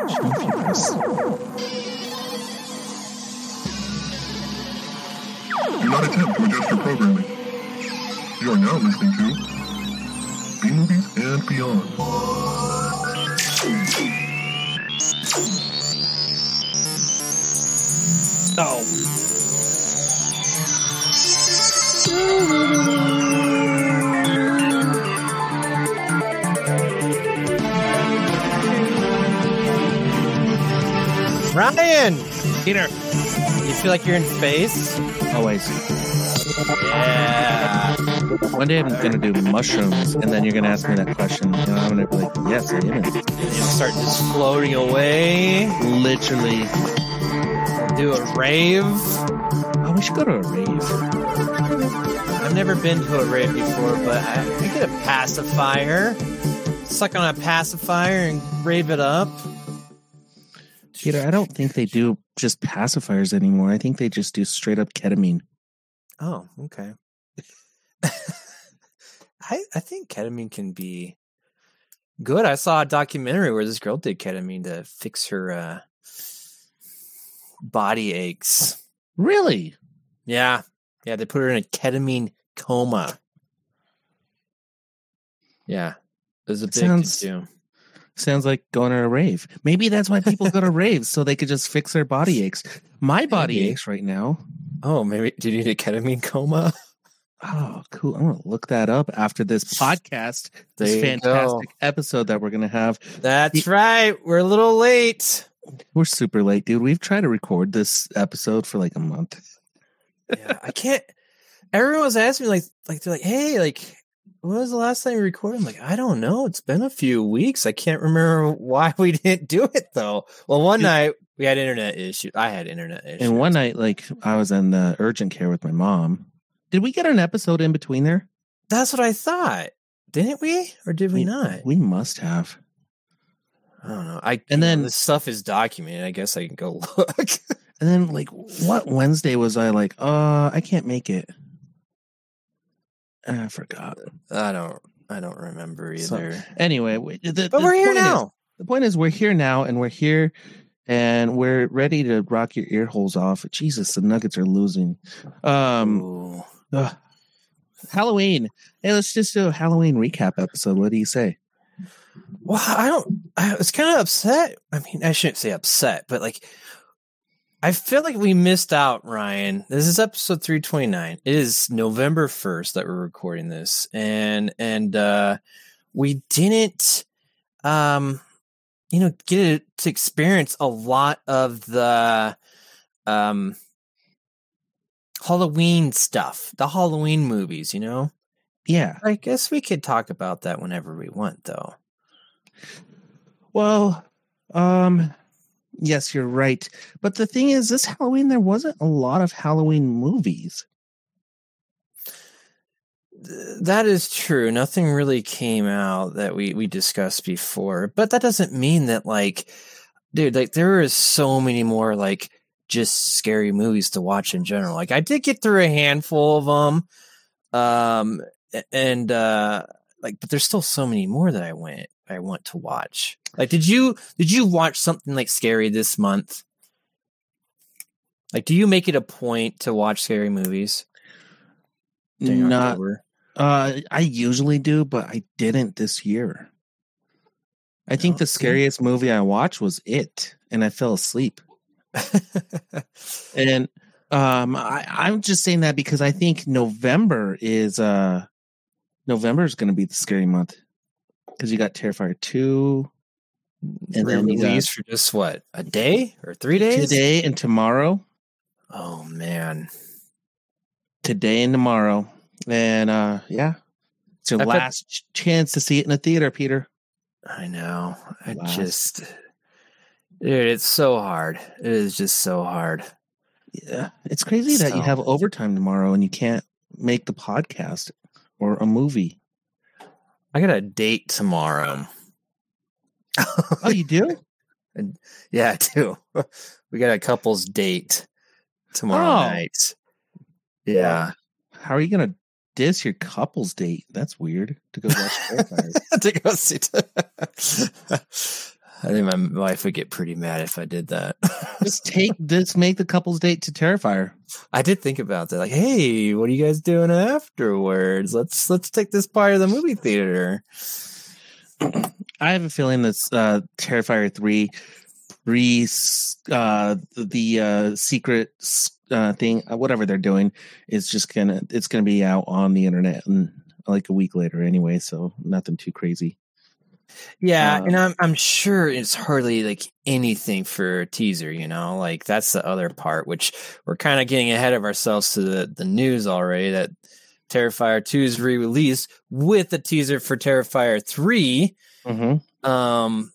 Do not attempt to adjust your programming. You are now listening to B Movies and Beyond. Oh. Ryan, Peter. you feel like you're in space? Oh, Always. Yeah. One day I'm going to do mushrooms, and then you're going to ask me that question, and I'm going to be like, yes, I am. in it." You start just floating away. Literally. Do a rave. Oh, we should go to a rave. I've never been to a rave before, but I, I get a pacifier. Suck on a pacifier and rave it up. Peter, I don't think they do just pacifiers anymore. I think they just do straight up ketamine. Oh, okay. I I think ketamine can be good. I saw a documentary where this girl did ketamine to fix her uh, body aches. Really? Yeah, yeah. They put her in a ketamine coma. Yeah, it was a big Sounds-. Sounds like going to a rave. Maybe that's why people go to raves, so they could just fix their body aches. My body Maybe. aches right now. Oh, maybe did you need a ketamine coma? Oh, cool. I'm going to look that up after this podcast, this fantastic episode that we're going to have. That's right. We're a little late. We're super late, dude. We've tried to record this episode for like a month. yeah, I can't. Everyone was asking me like, like they're like, hey, like, when was the last time you recorded? I'm like, I don't know. It's been a few weeks. I can't remember why we didn't do it though. Well, one night we had internet issues. I had internet issues. And one night, like, I was in the urgent care with my mom. Did we get an episode in between there? that's what I thought. Didn't we, or did we not? We must have. I don't know. I And then this stuff is documented. I guess I can go look. And then, like, what Wednesday was I like, uh, I can't make it? And I forgot. I don't. I don't remember So- either. Anyway, we- the, but the we're here point is- now. the point is, we're here now, and we're here, and we're ready to rock your ear holes off. Jesus, the Nuggets are losing. Um, ugh. Halloween. Hey, let's just do a Halloween recap episode. What do you say? Well, I don't. I was kind of upset. I mean, I shouldn't say upset, but like, I feel like we missed out, Ryan. This is episode three twenty nine. It is November first that we're recording this, and and uh we didn't, um, you know, get to experience a lot of the, um, Halloween stuff, the Halloween movies. You know, Yeah. I guess we could talk about that whenever we want, though. Well, um, yes, you're right. But the thing is, this Halloween there wasn't a lot of Halloween movies. That is true. Nothing really came out that we we discussed before, but that doesn't mean that like, dude, like there is so many more like just scary movies to watch in general. Like I did get through a handful of them, um, and uh, like, but there's still so many more that I went I want to watch. Like, did you did you watch something like scary this month? Like, do you make it a point to watch scary movies? Not, uh, I usually do, but I didn't this year. I think the scariest movie I watched was It, and I fell asleep. And um, I, I'm just saying that because I think November is uh, November is going to be the scary month because you got Terrifier two, and then you got release for just what a day or three days today and tomorrow. oh man today and tomorrow. And uh yeah. It's your I last ch- chance to see it in a theater, Peter. i know i Last. just dude it's so hard it is just so hard Yeah. It's crazy that you have overtime tomorrow and you can't make the podcast or a movie. I got a date tomorrow Oh, you do? yeah i do we got a couple's date tomorrow Oh. night yeah How are you gonna diss your couple's date? That's weird to go watch to go see. I think my wife would get pretty mad if I did that. Just take this, make the couple's date to Terrifier. I did think about that. Like, hey, what are you guys doing afterwards? Let's let's take this part of the movie theater. I have a feeling that's uh, Terrifier three, re uh, the uh, secret uh, thing, uh, whatever they're doing, is just gonna it's gonna be out on the internet and like a week later anyway. So nothing too crazy. Yeah, Um, and I'm I'm sure it's hardly like anything for a teaser, you know. Like that's the other part, which we're kind of getting ahead of ourselves to the the news already that Terrifier 2 is re-released with a teaser for Terrifier 3. Mm-hmm. Um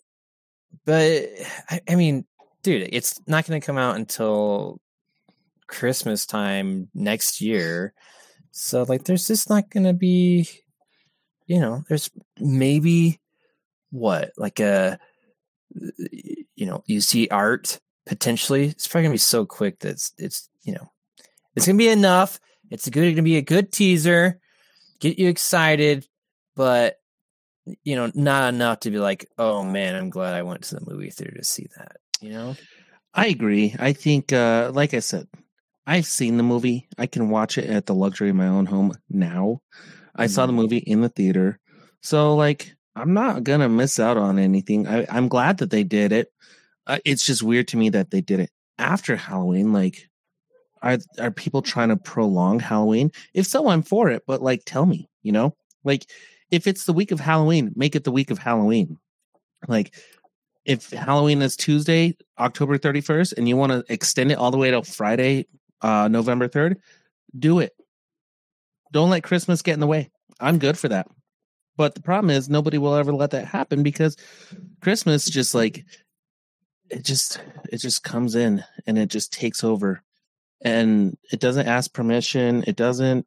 but I, I mean, dude, it's not going to come out until Christmas time next year. So like there's just not going to be you know, there's maybe what like a you know you see art potentially it's probably gonna be so quick that it's, it's you know it's gonna be enough it's good gonna be a good teaser get you excited but you know not enough to be like oh man i'm glad i went to the movie theater to see that you know I agree. I think, uh, like I said, I've seen the movie. I can watch it at the luxury of my own home now. I saw the movie in the theater, so like I'm not gonna miss out on anything. I, I'm glad that they did it. Uh, it's just weird to me that they did it after Halloween. Like, are are people trying to prolong Halloween? If so, I'm for it. But like, tell me, you know, like if it's the week of Halloween, make it the week of Halloween. Like, if Halloween is Tuesday, October 31st, and you want to extend it all the way to Friday, uh, November 3rd, do it. Don't let Christmas get in the way. I'm good for that. But the problem is nobody will ever let that happen because Christmas just like it just it just comes in and it just takes over and it doesn't ask permission. It doesn't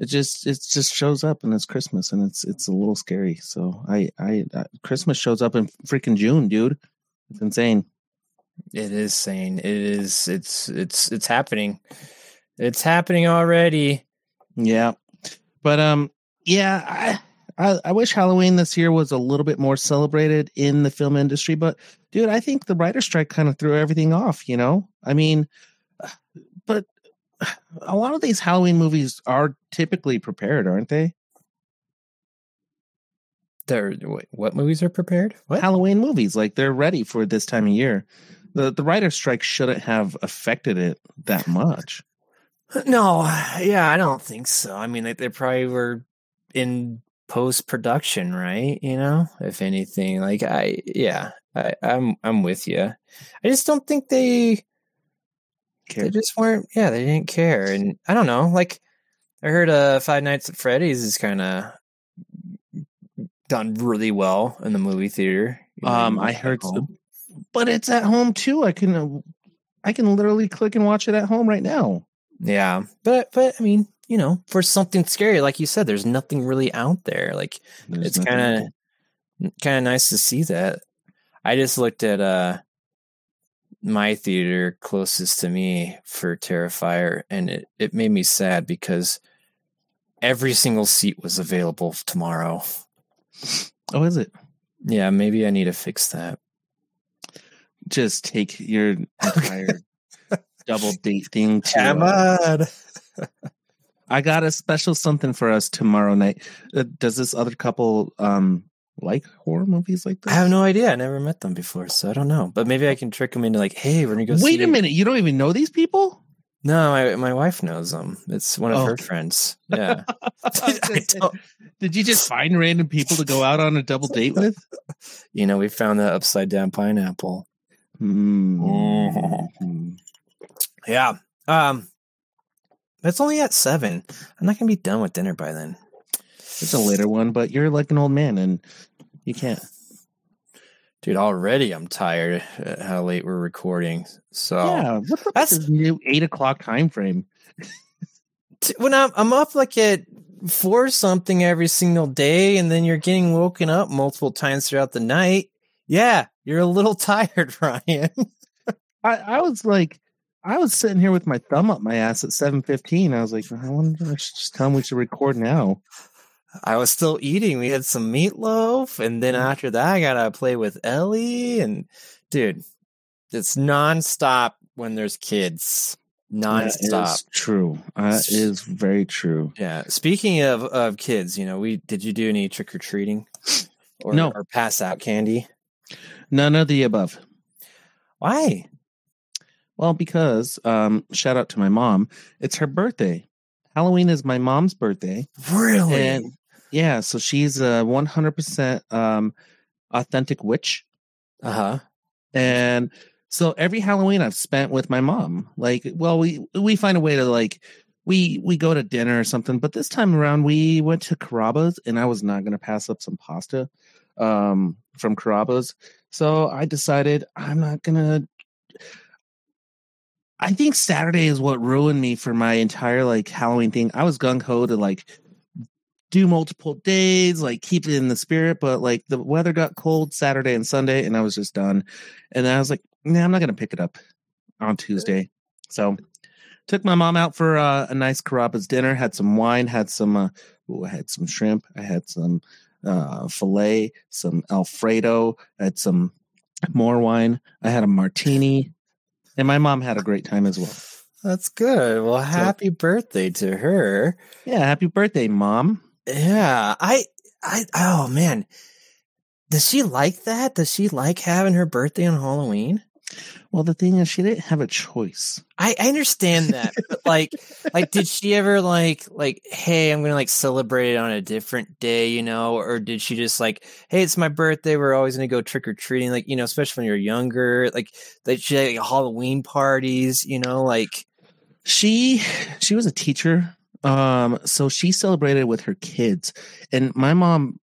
it just it just shows up and it's Christmas and it's it's a little scary. So I I uh, Christmas shows up in freaking June, dude. It's insane. it is saying it is it's it's it's happening it's happening already Yeah. But um yeah, I, I I wish Halloween this year was a little bit more celebrated in the film industry, but dude, I think the writer strike kind of threw everything off, you know? I mean, but a lot of these Halloween movies are typically prepared, aren't they? wait, what movies are prepared what Halloween movies, like they're ready for this time of year. The the writer strike shouldn't have affected it that much. No, yeah, I don't think so. I mean, they, they probably were in post production, right? You know, if anything, like I, yeah, I, I'm, I'm with you. I just don't think they, they just weren't. Yeah, they didn't care, and I don't know. Like, I heard, uh, Five Nights at Freddy's is kind of done really well in the movie theater. You know, Um, I heard, so, but it's at home too. I can, I can literally click and watch it at home right now. Yeah, but but I mean, you know, for something scary, like you said, there's nothing really out there. Like There's it's kind of kind of nice to see that. I just looked at uh my theater closest to me for Terrifier, and it it made me sad because every single seat was available tomorrow. Oh, is it? Yeah, maybe I need to fix that. Just take your entire double date thing to. Come uh, on. I got a special something for us tomorrow night. Uh, does this other couple um like horror movies like I have no idea. I never met them before, so I don't know. But maybe I can trick them into like, hey, we're gonna go. See. Wait a minute, you don't even know these people? No, my my wife knows them. It's one of Oh, her friends. Yeah. I was I gonna say, don't- Did you just find random people to go out on a double date with? you know, we found the upside down pineapple. Mm. Yeah. Um it's only at seven. I'm not gonna be done with dinner by then. It's a later one, but you're like an old man and you can't. Dude, already I'm tired at how late we're recording. So Yeah, what's That's- this new eight o'clock time frame? T- when I'm I'm up like at four something every single day, and then you're getting woken up multiple times throughout the night. Yeah, you're a little tired, Ryan. I, I was like, I was sitting here with my thumb up my ass at seven fifteen. I was like, I wonder if I should just tell him we should record now. I was still eating. We had some meatloaf, and then mm. after that, I gotta play with Ellie. And dude, it's nonstop when there's kids. Nonstop. is true. That is very true. Yeah. Speaking of of kids, you know, we did you do any trick or treating, or No. or pass out candy? None of the above. Why? Well, because um, shout out to my mom. It's her birthday. Halloween is my mom's birthday, Really? and yeah, so she's a one hundred percent um authentic witch. Uh huh. and so every halloween i've spent with my mom like well we we find a way to like we we go to dinner or something but this time around we went to carrabba's and i was not going to pass up some pasta um from carrabba's so i decided i'm not going to i think saturday is what ruined me for my entire like halloween thing i was gung-ho to like do multiple days, like keep it in the spirit. But like the weather got cold Saturday and Sunday, and I was just done. And I was like, nah, I'm not gonna pick it up on Tuesday. So took my mom out for uh, a nice Carrabba's dinner, had some wine, had some uh, ooh, I had some shrimp, I had some uh filet, some Alfredo, I had some more wine, I had a martini, and my mom had a great time as well. That's good. Well, happy birthday to her. Yeah, happy birthday, mom. Yeah. I, I, oh man. Does she like that? Does she like having her birthday on Halloween? Well, the thing is, she didn't have a choice. I, I understand that, but like, like, did she ever like, like, hey, I'm gonna like celebrate it on a different day, you know, or did she just like, hey, it's my birthday, we're always gonna go trick or treating, like, you know, especially when you're younger, like, like she had like, Halloween parties, you know, like, she she was a teacher um so she celebrated with her kids and my mom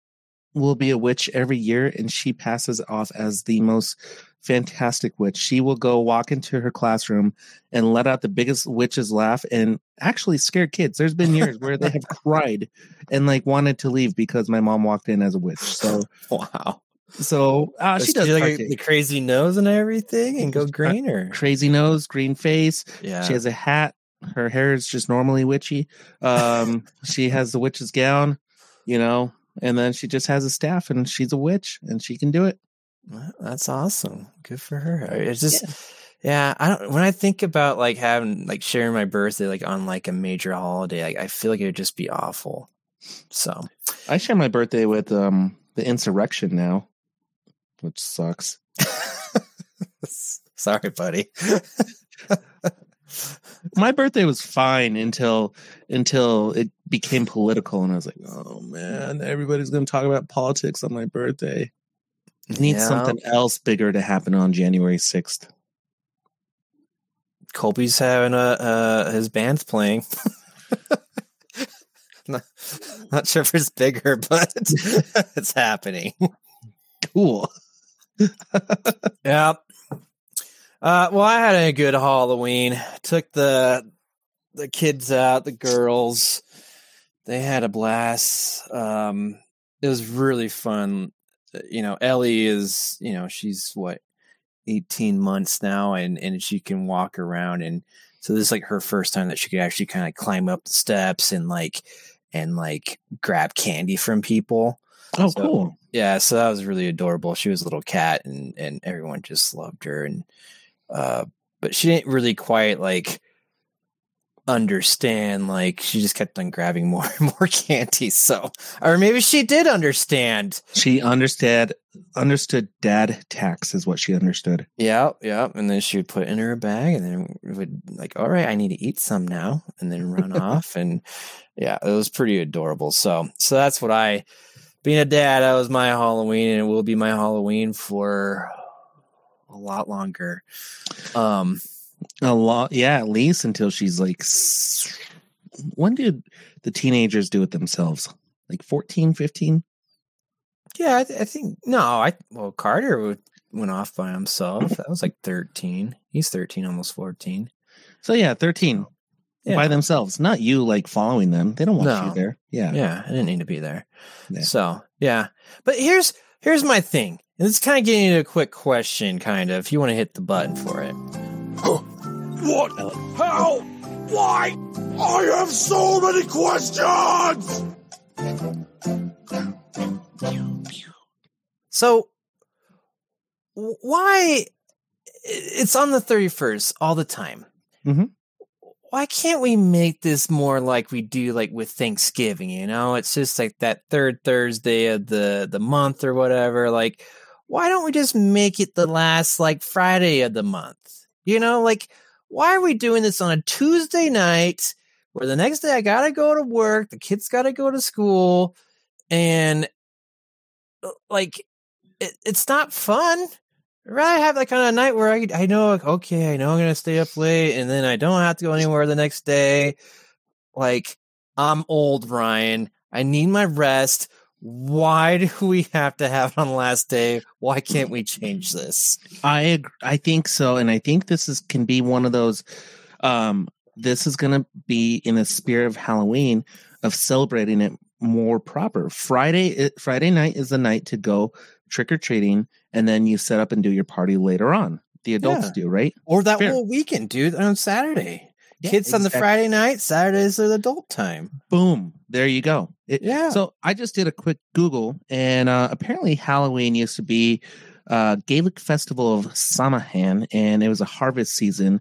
will be a witch every year and she passes off as the most fantastic witch. She will go walk into her classroom and let out the biggest witch's laugh and actually scare kids. There's been years where they have cried and like wanted to leave because my mom walked in as a witch. So wow, so uh, she does like the crazy nose and everything, and go green or crazy nose green face. Yeah, She has a hat. Her hair is just normally witchy. Um, she has the witch's gown, you know, and then she just has a staff and she's a witch and she can do it. That's awesome. Good for her. It's just, yeah. I don't. When I think about like having like sharing my birthday like on like a major holiday, like, I feel like it would just be awful. So I share my birthday with um the insurrection now, which sucks. sorry, buddy. My birthday was fine until until it became political and I was like, oh man, everybody's gonna talk about politics on my birthday. Need Yeah. something else bigger to happen on January sixth. Colby's having a uh, his band's playing. not, not sure if it's bigger, but it's happening. Cool. Yeah. Uh, well, I had a good Halloween. Took the the kids out, the girls. They had a blast. Um, it was really fun. You know, Ellie is, you know, she's what, 18 months now and, and she can walk around. And so this is like her first time that she could actually kind of climb up the steps and like, and like grab candy from people. Oh, So- cool. Yeah, so that was really adorable. She was a little cat and and everyone just loved her and uh but she didn't really quite like understand like she just kept on grabbing more and more candy. So or maybe she did understand. She understood understood dad tax is what she understood. Yeah, yeah. And then she would put in her bag and then would like, all right, I need to eat some now and then run off. And yeah, it was pretty adorable. So so that's what I being a dad, that was my Halloween and it will be my Halloween for a lot longer. Um A lot, yeah, at least until she's like. When did the teenagers do it themselves? Like 14, 15? yeah, I, th- I think no, I well Carter would, went off by himself. That was like 13. He's 13 almost 14. So yeah, 13 Yeah. by themselves. Not you like following them. They don't want No. you there. Yeah. Yeah, I didn't need to be there. Yeah. So yeah, but here's here's my thing, and it's kind of getting into a quick question, kind of. If you want to hit the button for it, What? How? Why? I have so many questions! So why it's on the 31st all the time. Mhm. Why can't we make this more like we do like with Thanksgiving, you know? It's just like that third Thursday of the the month or whatever. Like why don't we just make it the last like Friday of the month? You know, like why are we doing this on a Tuesday night where the next day I got to go to work, the kids got to go to school and uh, like it, it's not fun. I'd rather have that kind of night where I I know okay, I know I'm gonna stay up late and then I don't have to go anywhere the next day. Like I'm old, Ryan. I need my rest. Why do we have to have it on the last day? Why can't we change this? I ag- I think so, and I think this is can be one of those. Um, this is going to be in the spirit of Halloween of celebrating it more proper. Friday it, Friday night is the night to go trick or treating, and then you set up and do your party later on. The adults Yeah. do right. Or that Fair. whole weekend, dude, on Saturday. Yeah, Kids on the. Friday night, Saturdays are the adult time. Boom, there you go. It, Yeah. So I just did a quick Google, and uh, apparently Halloween used to be uh, Gaelic festival of Samhain, and it was a harvest season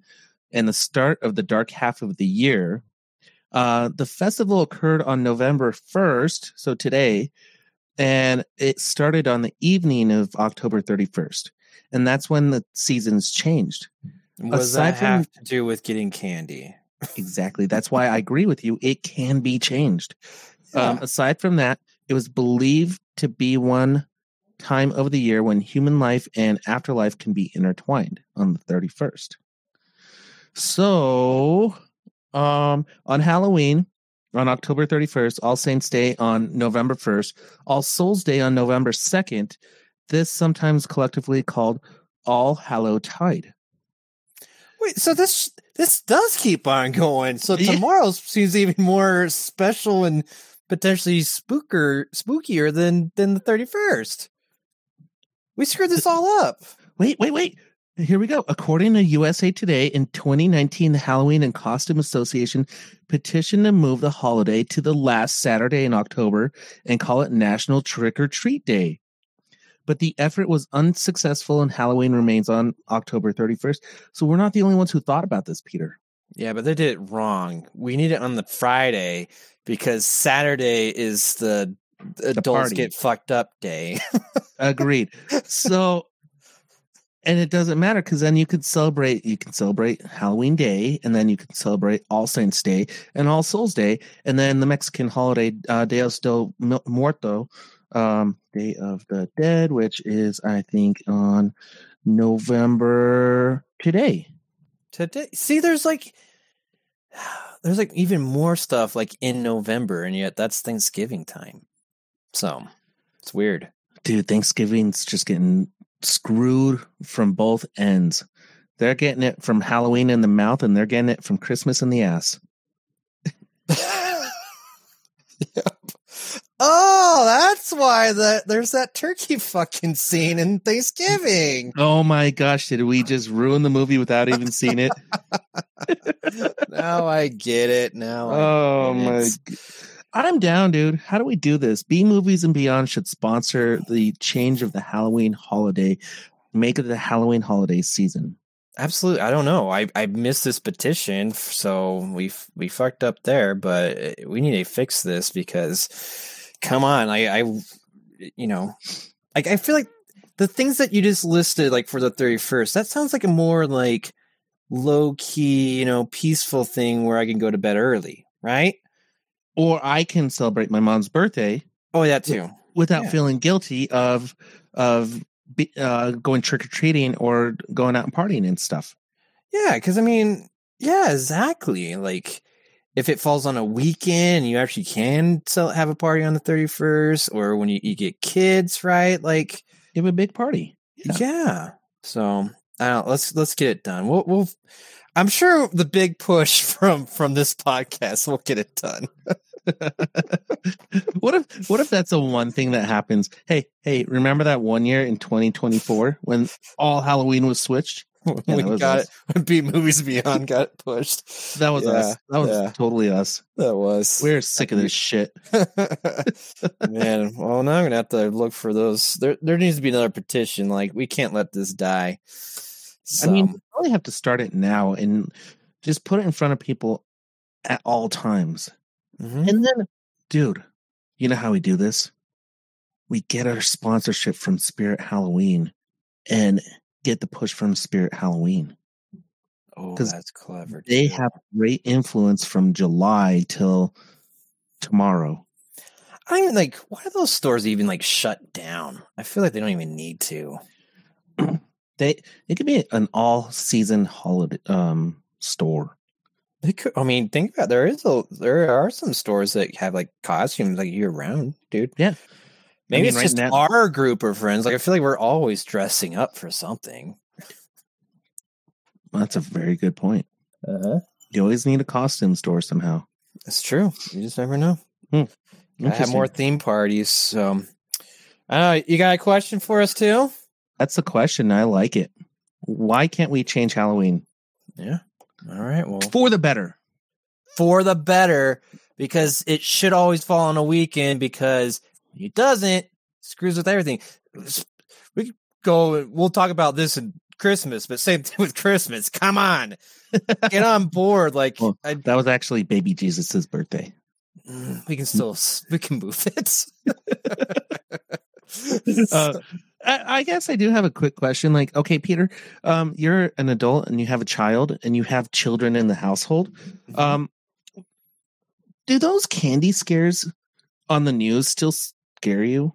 and the start of the dark half of the year. Uh, the festival occurred on November 1st, so today, and it started on the evening of October 31st. And that's when the seasons changed. What does that from- have to do with getting candy? Exactly. That's why I agree with you. It can be changed. Um, Yeah. aside from that, it was believed to be one time of the year when human life and afterlife can be intertwined on the 31st. So, um, on Halloween, on October 31st, All Saints Day on November 1st, All Souls Day on November 2nd, this sometimes collectively called All Hallow Tide. Wait, so this this does keep on going. So Yeah. tomorrow seems even more special and potentially spooker spookier than than the thirty first. We screwed this all up. Wait, wait, wait. Here we go. According to USA Today, in 2019, the Halloween and Costume Association petitioned to move the holiday to the last Saturday in October and call it National Trick or Treat Day. But the effort was unsuccessful and Halloween remains on October 31st. So we're not the only ones who thought about this, Peter. Yeah, but they did it wrong. We need it on the Friday because Saturday is the adults party. get fucked up day. Agreed. so, and it doesn't matter because then you could celebrate. You can celebrate Halloween Day, and then you can celebrate All Saints Day and All Souls Day, and then the Mexican holiday uh, Dios del Mu- Muerto, um, Day of the Dead, which is I think on November today. Today, see, there's like, there's like even more stuff like in November, and yet that's Thanksgiving time. So it's weird. Dude, Thanksgiving's just getting screwed from both ends. They're getting it from Halloween in the mouth, and they're getting it from Christmas in the ass. Yep. Oh, that's why that there's that turkey fucking scene in Thanksgiving. Oh my gosh, did we just ruin the movie without even seeing it? now I get it. Now, I oh get my it. I'm down, dude. How do we do this? B Movies and Beyond should sponsor the change of the Halloween holiday. Make it the Halloween holiday season. Absolutely. I don't know. I I missed this petition, so we we fucked up there. But uh, we need to fix this because, come on, I I you know, like I feel like the things that you just listed, like for the thirty first, that sounds like a more like low key, you know, peaceful thing where I can go to bed early, right? Or I can celebrate my mom's birthday Oh, that too. without Yeah. feeling guilty of of be, uh, going trick or treating or going out and partying and stuff. Yeah, because I mean, yeah, exactly. Like, if it falls on a weekend, you actually can sell, have a party on the thirty first, or when you, you get kids, right? Like, You have a big party. yeah. Yeah. So, I don't. Let's let's get it done. We'll, we'll. I'm sure the big push from from this podcast will get it done. what if what if that's the one thing that happens? Hey, hey, remember that one year in 2024 when all Halloween was switched? when that we got us. it when B movies beyond got pushed. That was Yeah, us. That was yeah. totally us. That was We're sick of this shit. Man, well now I'm gonna have to look for those. There there needs to be another petition. Like we can't let this die. I mean, we probably have to start it now and just put it in front of people at all times. mhm. And then, dude, you know how we do this? We get our sponsorship from Spirit Halloween and get the push from Spirit Halloween. Oh, that's clever. They too. have great influence from July till tomorrow. I don't like. Why do those stores even like shut down? I feel like they don't even need to. They it could be an all season holiday um store. They could. I mean, think about it, there is a there are some stores that have like costumes like year round, dude. Yeah. Maybe mean, it's right just now- our group of friends. Like I feel like we're always dressing up for something. That's a very good point. Uh-huh. You always need a costume store somehow. That's true. You just never know. I have more theme parties. So, uh, you got a question for us too? That's the question. I like it. Why can't we change Halloween Yeah. All right. Well, for the better? for the better because it should always fall on a weekend because when it doesn't screws with everything. We go. We'll talk about this in Christmas, but same thing with Christmas. Come on, get on board. Like Well, I, That was actually baby Jesus's birthday. mm, we can still we can move it. Uh, I, I guess I do have a quick question. Like, okay, Peter, um, you're an adult and you have a child and you have children in the household. Um, do those candy scares on the news still scare you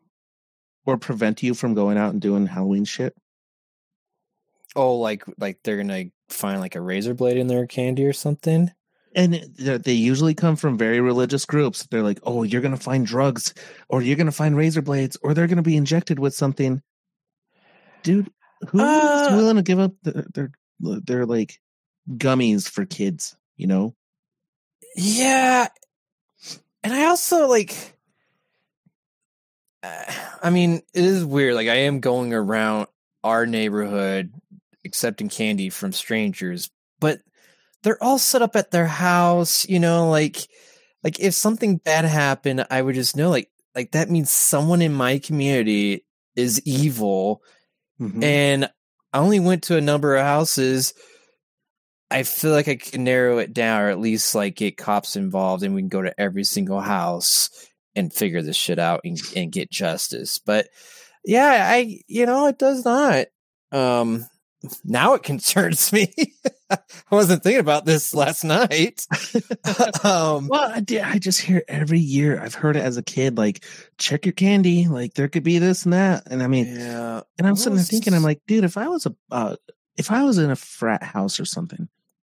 or prevent you from going out and doing Halloween shit? oh, like like they're gonna find like a razor blade in their candy or something. And they usually come from very religious groups. They're like, oh, you're to find drugs or you're to find razor blades or they're to be injected with something. Dude, who's Uh, willing to give up their, their, their like gummies for kids, you know? Yeah. And I also like I mean, it is weird. Like I am going around our neighborhood accepting candy from strangers, but they're all set up at their house, you know, like like if something bad happened, I would just know like like that means someone in my community is evil Mhm. and I only went to a number of houses. I feel like I can narrow it down, or at least like get cops involved, and we can go to every single house and figure this shit out and, and get justice. But yeah, I you know it does not. Um, now it concerns me. I wasn't thinking about this last night. um, Well, I did. I just hear every year. I've heard it as a kid. Like, check your candy. Like, there could be this and that. And I mean, yeah, and I'm sitting there thinking, I'm like, dude, if I was a, uh, if I was in a frat house or something,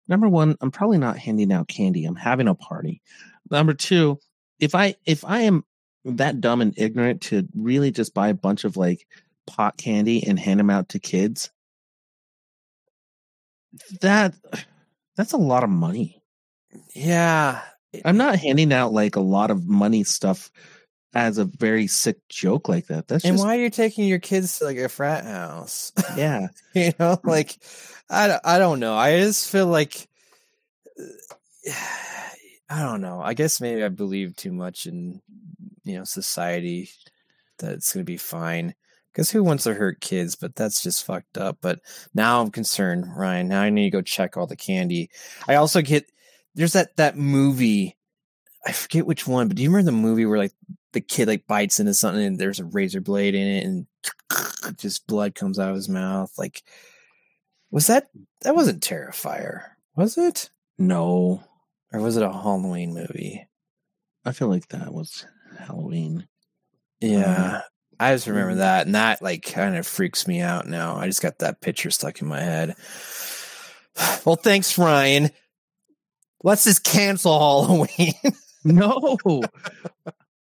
number one, I'm probably not handing out candy. I'm having a party. Number two, if I if I am that dumb and ignorant to really just buy a bunch of like pot candy and hand them out to kids, that that's a lot of money. yeah. I'm not handing out like a lot of money stuff as a very sick joke like that. That's And just why are you taking your kids to like a frat house? yeah. you know like I, I don't know i just feel like uh, i don't know i guess maybe i believe too much in you know society that it's gonna be fine. Because who wants to hurt kids but that's just fucked up but now i'm concerned ryan. Now i need to go check all the candy. I also get there's that that movie i forget which one but do you remember the movie where like the kid like bites into something and there's a razor blade in it and just blood comes out of his mouth? Like was that that wasn't terrifier was it? No, or was it a halloween movie I feel like that was Halloween. yeah i just remember Mm. that and that like kind of freaks me out now i just got that picture stuck in my head well thanks ryan let's just cancel halloween No.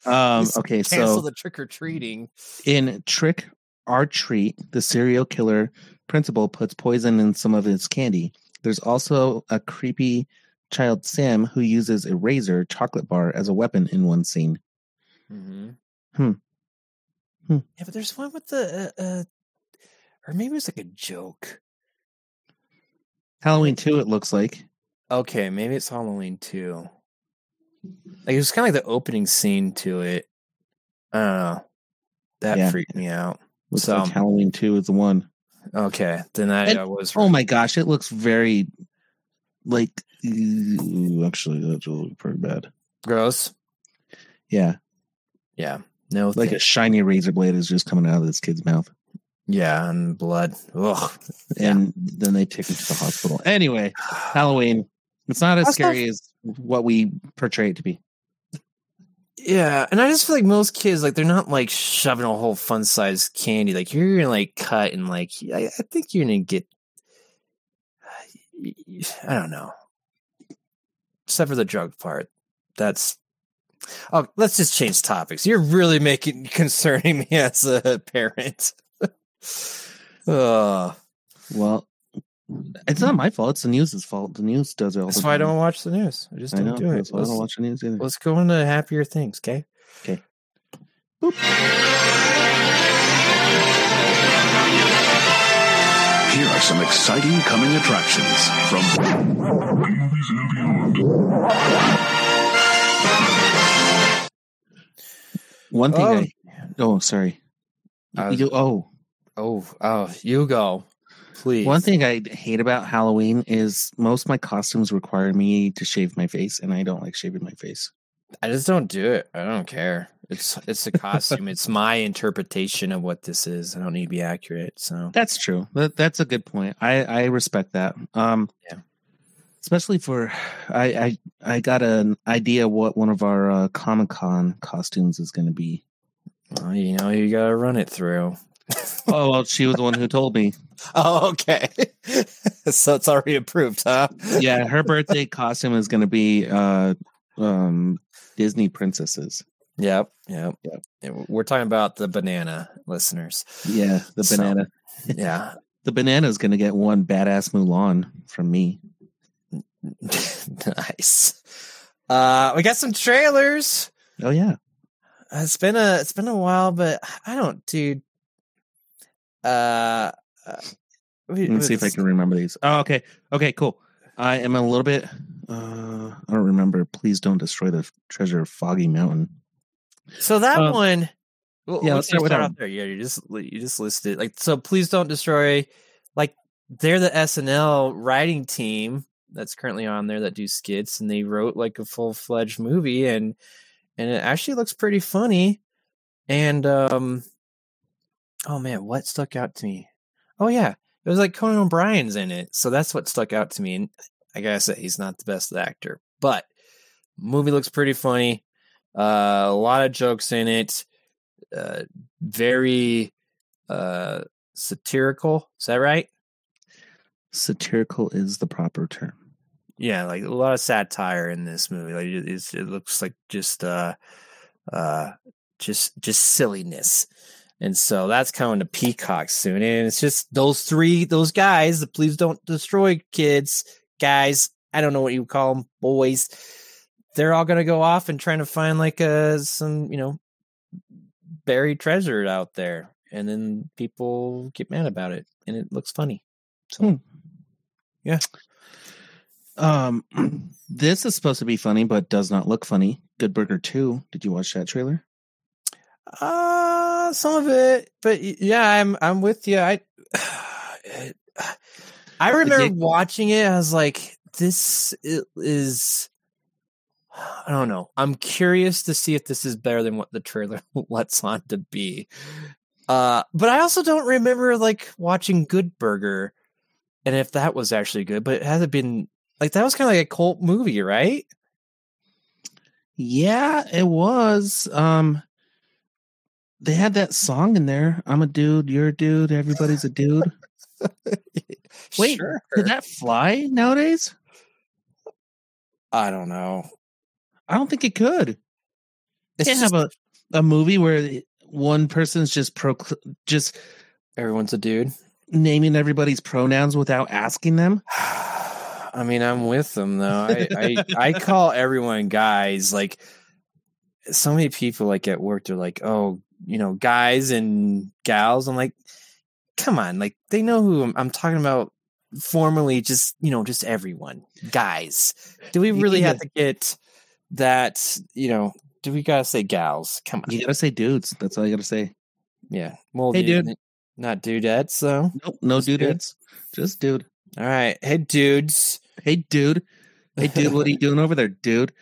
um. Okay. cancel So the trick-or-treating in Trick or Treat, the serial killer principal puts poison in some of his candy. There's also a creepy child Sam who uses a razor chocolate bar as a weapon in one scene. Mm-hmm. Hmm. Hmm. Yeah, but there's one with the, uh, uh, or maybe it's like a joke. Halloween two. It looks like. Okay, maybe it's Halloween two. Like it was kind of like the opening scene to it. I don't know. That Yeah. freaked me out. Looks So- like Halloween two is the one. Okay, then I, And- I was. Oh my gosh, it looks very like. Ooh, actually, that's really pretty bad. gross. Yeah, Yeah, no, like a shiny razor blade is just coming out of this kid's mouth, yeah, and blood. Ugh. Yeah. and then they take him to the hospital. Anyway, Halloween. It's not as Also- scary as what we portray it to be. Yeah, and I just feel like most kids, like they're not like shoving a whole fun size candy. Like you're gonna like cut and like I, I think you're gonna get. I don't know. Except for the drug part, that's. Oh, let's just change topics. You're really making concerning me as a parent. Ugh. Well, it's not my fault. It's the news's fault. The news does it all that's why I don't watch the news. I just I don't know. do it. I don't watch the news either. let's go into happier things, okay? okay? Here are some exciting coming attractions from B-movies and beyond. One thing. Oh. I, oh, sorry. I was- you, oh, Oh, oh, you go, please. One thing I hate about Halloween is most of my costumes require me to shave my face, and I don't like shaving my face. I just don't do it. I don't care. It's it's a costume. it's my interpretation of what this is. I don't need to be accurate. So That's true. That, that's a good point. I, I respect that. Um, Yeah. Especially for, I, I I got an idea what one of our uh, Comic Con costumes is going to be. well, you know you gotta run it through. Oh well, she was the one who told me. Oh, okay. so it's already approved, huh? Yeah, her birthday costume is going to be uh, um, Disney princesses. Yep. Yep. Yep. Yeah, We're talking about the banana listeners. Yeah, the So- banana. Yeah. The banana is going to get one badass Mulan from me. nice. Uh, we got some trailers. Oh yeah. It's been a it's been a while, but I don't, dude. Uh, uh Let me see if I can remember these. Oh, okay. Okay, cool. I am a little bit. Uh, I don't remember. Please don't destroy the treasure of Foggy Mountain. So that Um, one, well, yeah, let's can start with out there. Yeah, you just you just listed like so. Please don't destroy. Like they're the SNL writing team that's currently on there that do skits, and they wrote like a full fledged movie, and and it actually looks pretty funny. And um, oh man, what stuck out to me? Oh yeah, it was like Conan O'Brien's in it, so that's what stuck out to me. And I gotta say, he's not the best actor, but movie looks pretty funny. Uh, a lot of jokes in it. Uh, very uh, satirical. Is that right? Satirical is the proper term. Yeah, like a lot of satire in this movie. Like it, it's, it looks like just uh, uh, just just silliness. And so that's coming to Peacock soon. And it's just those three, those guys, the please don't destroy kids, guys. I don't know what you call them, boys. They're all going to go off and trying to find like uh, some, you know, buried treasure out there. And then people get mad about it. And it looks funny. So, yeah. Um, this is supposed to be funny, but does not look funny. Good Burger Two. Did you watch that trailer? Uh some of it, but yeah, I'm I'm with you. I it- I remember watching it. I was like, this is. I don't know. I'm curious to see if this is better than what the trailer lets on to be. Uh, but I also don't remember like watching Good Burger, and if that was actually good. But it hasn't been like that was kind of like a cult movie, right? Yeah, it was. Um, they had that song in there. I'm a dude. You're a dude. Everybody's a dude. Wait, Sure. Could that fly nowadays? I don't know. I don't think it could. It's can't just- have a, a movie where one person's just pro just everyone's a dude. naming everybody's pronouns without asking them. I mean, I'm with them though. I, I I call everyone guys. Like so many people, like at work, they're like, "Oh, you know, guys and gals." I'm like, "Come on!" Like they know who I'm, I'm talking about. formally just you know just everyone guys do we really need have to- get that you know do we gotta say gals come on You gotta say dudes. That's all you gotta say. yeah well Hey, dude, dude. not dudettes so Nope, no Just dude. dudettes. Just dude. all right hey dudes Hey, dude. Hey, dude, what are you doing over there, dude?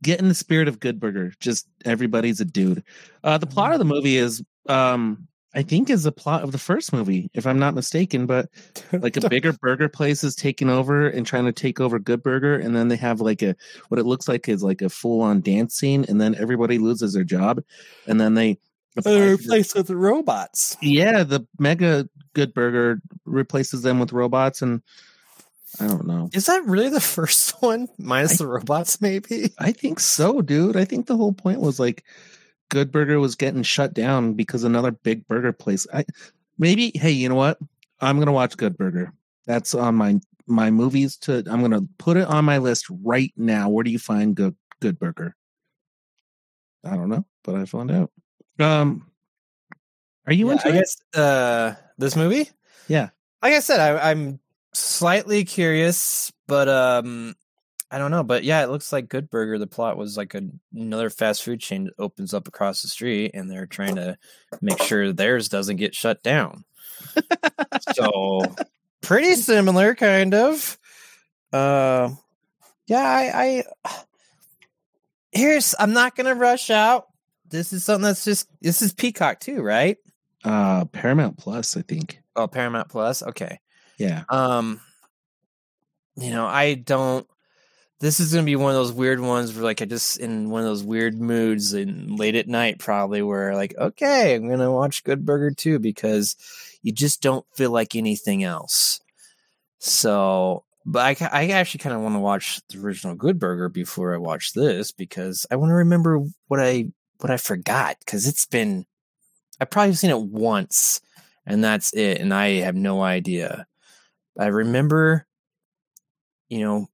Get in the spirit of Good Burger. Just everybody's a dude. Uh, the plot of the movie is, um, I think, is the plot of the first movie, if I'm not mistaken. But like a bigger burger place is taking over and trying to take over Good Burger, and then they have like a what it looks like is like a full on dance scene, and then everybody loses their job, and then they they're replaced with robots yeah, the mega Good Burger replaces them with robots, and I don't know. is that really the first one minus I- the robots maybe I think so, dude. I think the whole point was like Good Burger was getting shut down because another big burger place. I maybe hey, you know what? I'm gonna watch Good Burger. That's on my my movies to I'm gonna put it on my list right now. Where do you find good good burger? I don't know, but I found out. Um are you Yeah, into I it? guess uh this movie Yeah. like I said, I, I'm slightly curious, but um, I don't know. But yeah, it looks like Good Burger. The plot was like a, another fast food chain that opens up across the street, and they're trying to make sure theirs doesn't get shut down. so pretty similar, kind of. Uh, yeah, I, I here's. I'm not gonna rush out. This is something that's just. This is Peacock too, right? Uh Paramount Plus, I think. Oh, Paramount Plus. Okay. Yeah. Um, you know, I don't. This is gonna be one of those weird ones where, like, I just in one of those weird moods and late at night, probably where, like, okay, I'm gonna watch Good Burger too because you just don't feel like anything else. So, but I, I actually kind of want to watch the original Good Burger before I watch this because I want to remember what I what I forgot because it's been I've probably seen it once and that's it, and I have no idea. I remember, you know,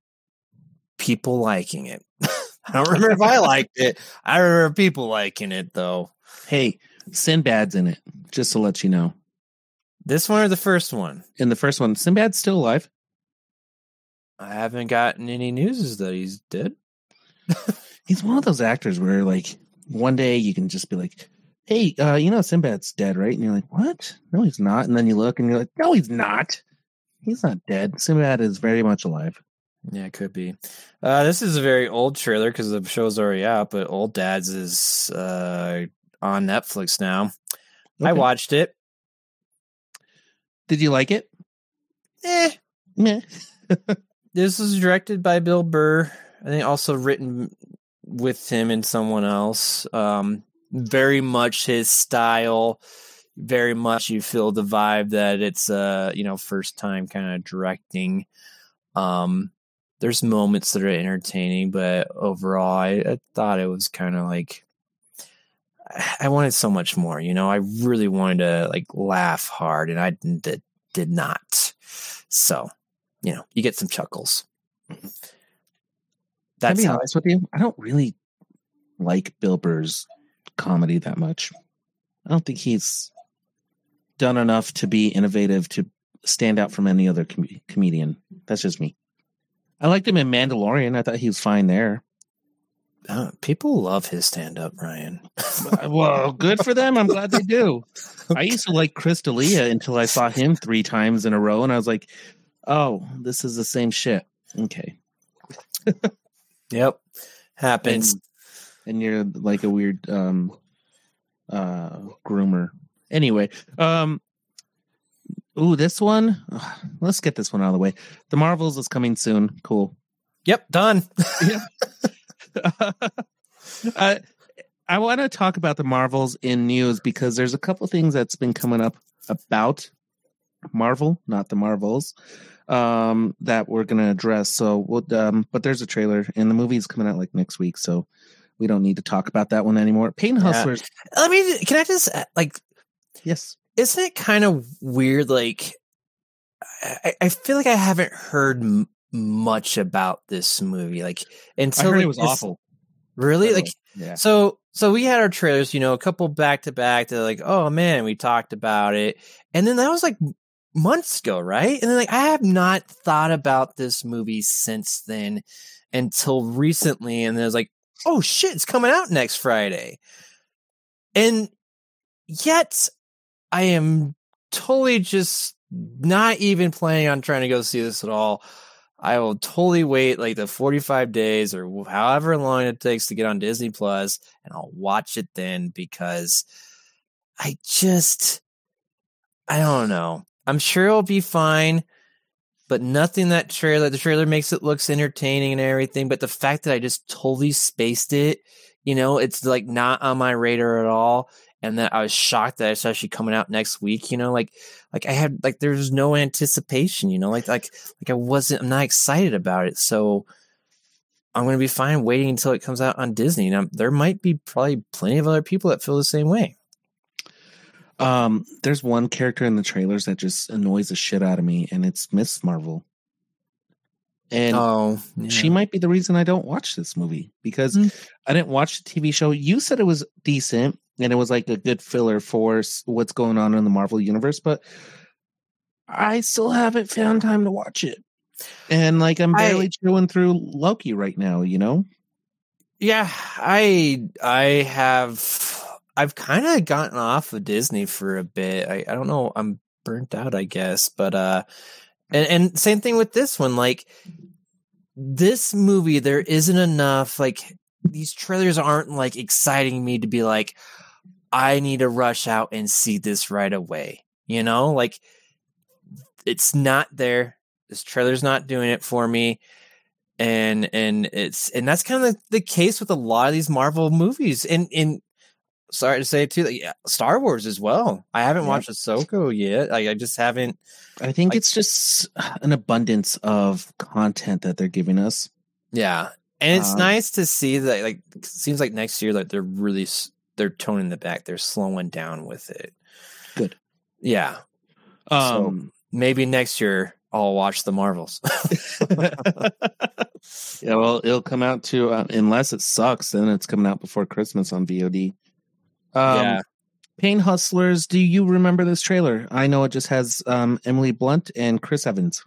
people liking it. I don't remember if I liked it. I remember people liking it though. Hey, Sinbad's in it, just to let you know. This one or the first one? In the first one, Sinbad's still alive. I haven't gotten any news that he's dead. he's one of those actors where like one day you can just be like hey uh you know sinbad's dead right and you're like what no he's not and then you look and you're like no he's not he's not dead sinbad is very much alive Yeah, it could be. Uh, this is a very old trailer because the show's already out, but Old Dads is uh, on Netflix now. I watched it. did you like it Eh, Meh. this was directed by Bill Burr. I think also written with him and someone else. Um, very much his style. Very much you feel the vibe that it's uh you know first time kind of directing. Um, there's moments that are entertaining, but overall, I, I thought it was kind of like I wanted so much more. You know, I really wanted to like laugh hard, and I did did not. So, you know, you get some chuckles. Mm-hmm. I That's be how honest with you i don't really like bill burr's comedy that much i don't think he's done enough to be innovative to stand out from any other com- comedian that's just me i liked him in mandalorian i thought he was fine there uh, people love his stand up, Ryan. well, good for them. I'm glad they do. I used to like Chris D'Elia until I saw him three times in a row, and I was like, "Oh, this is the same shit." Okay, Yep. Happens. and, and you're like a weird um, uh, groomer. Anyway, um, ooh, this one. let's get this one out of the way. The Marvels is coming soon. Cool. Yep, done. uh, I want to talk about the Marvels in news because there's a couple things that's been coming up about Marvel, not the Marvels, um, that we're going to address. So, we'll, um, but there's a trailer, and the movie's coming out like next week, so we don't need to talk about that one anymore. Pain Yeah. Hustlers, Let me can I just uh, like yes, isn't it kind of weird like I, I feel like I haven't heard m- much about this movie like until like, it was this- awful. Really? Like yeah, So so we had our trailers, you know, a couple back to back. They're like, oh man, we talked about it, and then that was like months ago, right? And then like I have not thought about this movie since then until recently, and then I was like, oh shit, it's coming out next Friday. And yet I am totally just not even planning on trying to go see this at all. I will totally wait like the 45 days or however long it takes to get on Disney Plus and I'll watch it then because I just I don't know. I'm sure it'll be fine, but nothing that trailer the trailer makes it looks entertaining and everything, but the fact that I just totally spaced it, you know, it's like not on my radar at all and that I was shocked that it's actually coming out next week. You know, like like I had like there's no anticipation. You know, like like like I wasn't. I'm not excited about it. So I'm going to be fine waiting until it comes out on Disney. Now there might be probably plenty of other people that feel the same way. Um, there's one character in the trailers that just annoys the shit out of me, and it's Miss Marvel. And oh, yeah. she might be the reason I don't watch this movie because mm-hmm. I didn't watch the TV show. You said it was decent and it was like a good filler for what's going on in the Marvel universe, but I still haven't found time to watch it. And like I'm barely I, chewing through Loki right now, you know? Yeah, I I have I've kind of gotten off of Disney for a bit. I, I don't know, I'm burnt out, I guess, but uh and and same thing with this one like this movie there isn't enough like these trailers aren't like exciting me to be like I need to rush out and see this right away. You know, like it's not there. This trailer's not doing it for me. And and it's and that's kind of the, the case with a lot of these Marvel movies. And in sorry to say it too, like, yeah, Star Wars as well. I haven't yeah. watched Ahsoka yet. Like I just haven't. I think like, it's just an abundance of content that they're giving us. Yeah, and it's um, nice to see that. Like, seems like next year, like they're really they're toning the back. They're slowing down with it. Good. Yeah. Um, so maybe next year I'll watch the Marvels. yeah, well, it'll come out to uh, unless it sucks, then it's coming out before Christmas on VOD. Um, yeah. Pain Hustlers. Do you remember this trailer? I know it just has um, Emily Blunt and Chris Evans.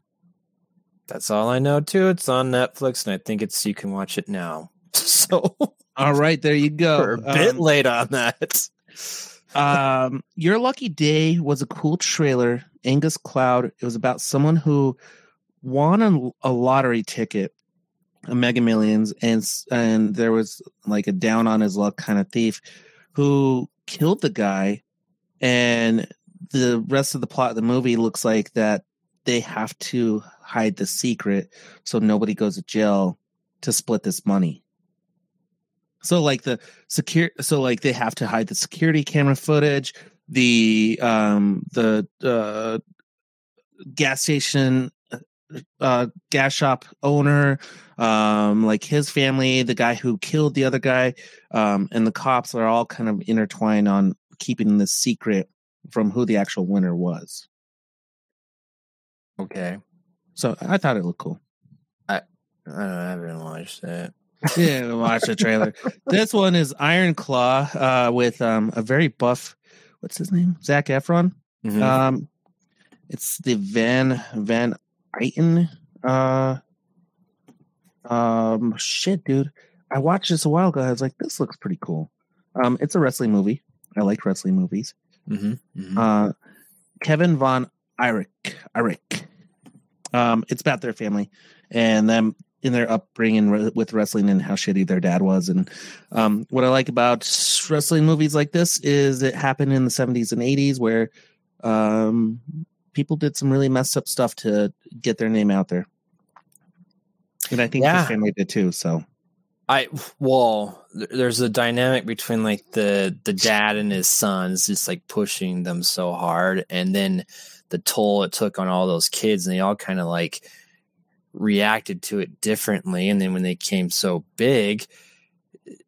That's all I know too. It's on Netflix, and I think it's you can watch it now. So all right, there you go. We're a bit um, late on that. um, Your Lucky Day was a cool trailer. Angus Cloud. It was about someone who won a, a lottery ticket, a Mega Millions, and and there was like a down on his luck kind of thief who killed the guy, and the rest of the plot of the movie looks like that they have to hide the secret so nobody goes to jail to split this money. So like the secure, so like they have to hide the security camera footage, the um the uh gas station uh gas shop owner um like his family the guy who killed the other guy um and the cops are all kind of intertwined on keeping this secret from who the actual winner was. Okay. So i thought it looked cool. I i, I haven't watched that yeah, watch the trailer. this one is Iron Claw uh, with um, a very buff. What's his name? Zac Efron. Mm-hmm. Um, it's the Van Van Eiten. Uh, um, shit, dude. I watched this a while ago. I was like, this looks pretty cool. Um, it's a wrestling movie. I like wrestling movies. Mm-hmm. Mm-hmm. Uh, Kevin Von Erich. Erich. Um, it's about their family and them in their upbringing with wrestling and how shitty their dad was. And um, what I like about wrestling movies like this is it happened in the 70s and 80s where um, people did some really messed up stuff to get their name out there. And I think yeah. his family did too. So. I well, there's a dynamic between like the the dad and his sons, just like pushing them so hard, and then the toll it took on all those kids, and they all kind of like reacted to it differently. And then when they came so big,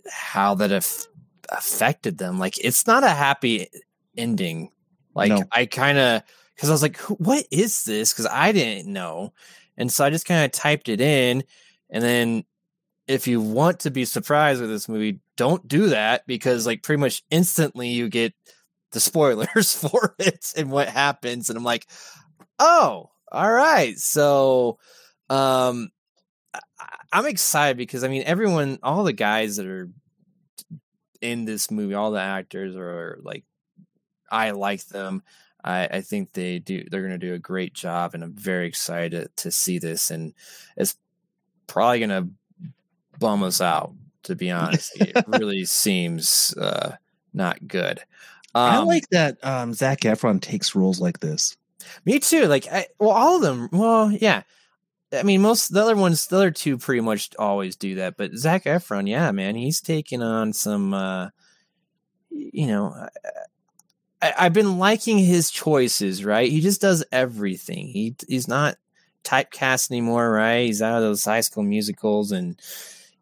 how that af- affected them. Like it's not a happy ending. Like no. I kind of, because I was like, what is this? Because I didn't know. And so I just kind of typed it in. And then if you want to be surprised with this movie, don't do that because like pretty much instantly you get the spoilers for it and what happens. And I'm like, Oh, all right. So, um, I- I'm excited because I mean, everyone, all the guys that are in this movie, all the actors are like, I like them. I, I think they do. They're going to do a great job, and I'm very excited to see this. And it's probably going to bum us out, to be honest. it really seems uh, not good. I Um, like that um, Zac Efron takes roles like this. Me too. Like, I, well, all of them. Well, yeah. I mean, most the other ones, the other two, pretty much always do that. But Zac Efron, yeah, man, he's taking on some. uh You know, I, I've been liking his choices. Right, he just does everything. He he's not typecast anymore. Right, he's out of those high school musicals, and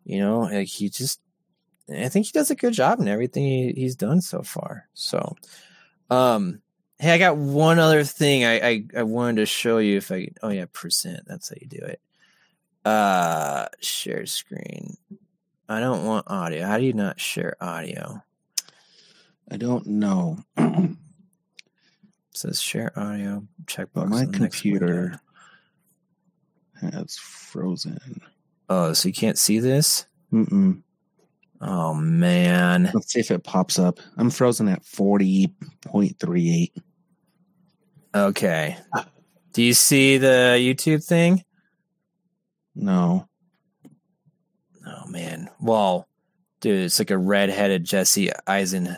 you know, like he just. I think he does a good job in everything he, he's done so far. So, um, Hey, I got one other thing I, I, I wanted to show you if I oh yeah, present. That's how you do it. Uh share screen. I don't want audio. How do you not share audio? I don't know. It says share audio checkbox. my on the next window. computer has frozen. Oh, so you can't see this? Mm-mm. Oh man. Let's see if it pops up. I'm frozen at 40.38. Okay. Do you see the YouTube thing? No. Oh man. Well, dude, it's like a red-headed Jesse Eisenberg.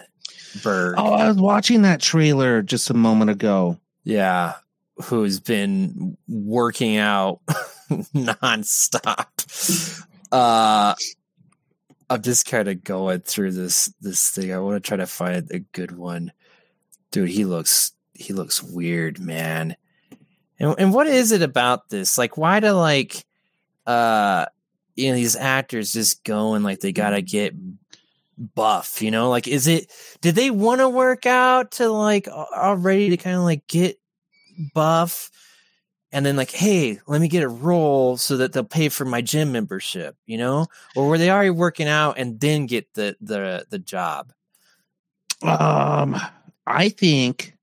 Oh, I was watching that trailer just a moment ago. Yeah, who's been working out nonstop. Uh I'm just kind of going through this this thing. I want to try to find a good one. Dude, he looks he looks weird, man. And and what is it about this? Like why do like uh you know these actors just go and like they got to get buff, you know? Like is it did they want to work out to like already to kind of like get buff and then like hey let me get a role so that they'll pay for my gym membership you know or were they already working out and then get the the the job Um, I think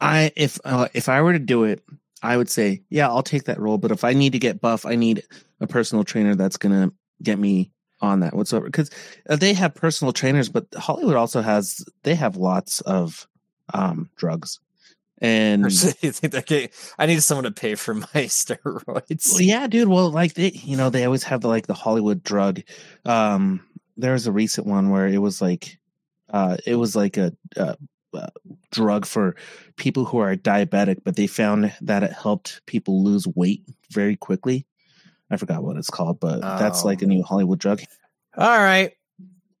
I if uh, if I were to do it, I would say, yeah, I'll take that role. But if I need to get buff, I need a personal trainer that's gonna get me on that whatsoever. Because they have personal trainers, but Hollywood also has they have lots of um drugs. And you think, okay i need someone to pay for my steroids Well, yeah, dude. Well, like they, you know, they always have the like the Hollywood drug. Um, there was a recent one where it was like, uh, it was like a, uh uh drug for people who are diabetic, but they found that it helped people lose weight very quickly. I forgot what it's called, but that's like a Oh. new Hollywood drug. all right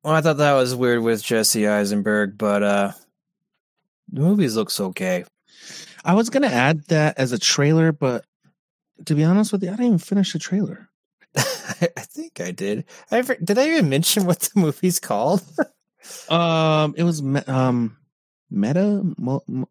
well i thought that was weird with jesse eisenberg but uh the movies looks okay I was gonna add that as a trailer, but to be honest with you, I didn't even finish the trailer. I think I did. I ever, did I even mention what the movie's called? Um, it was me- um, meta mo- mo-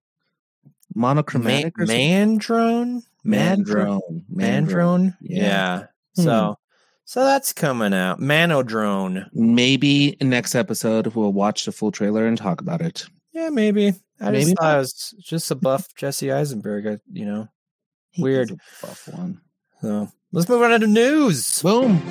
monochromatic or something? Mandrone? Mandrone. Mandrone? Yeah. Yeah. Hmm. So so that's coming out. Manodrome. Maybe next episode we'll watch the full trailer and talk about it. Yeah, maybe. I Maybe just thought it was just a buff Jesse Eisenberg, I- you know. He Weird. buff one. So let's move on to news. Boom.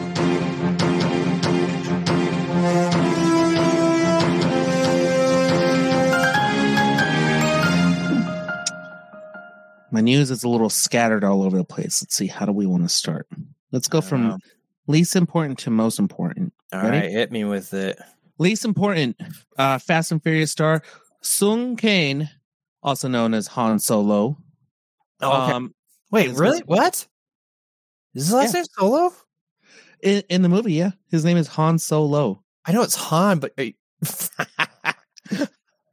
My news is a little scattered all over the place. Let's see. How do we want to start? Let's go from know. least important to most important. All Ready? right, hit me with it. Least important, uh, Fast and Furious star Sung Kang, also known as Han Solo. Oh, okay. Um, Wait, really? What? Is his last Yeah. name Solo? in, in the movie, yeah, his name is Han Solo. I know it's Han, but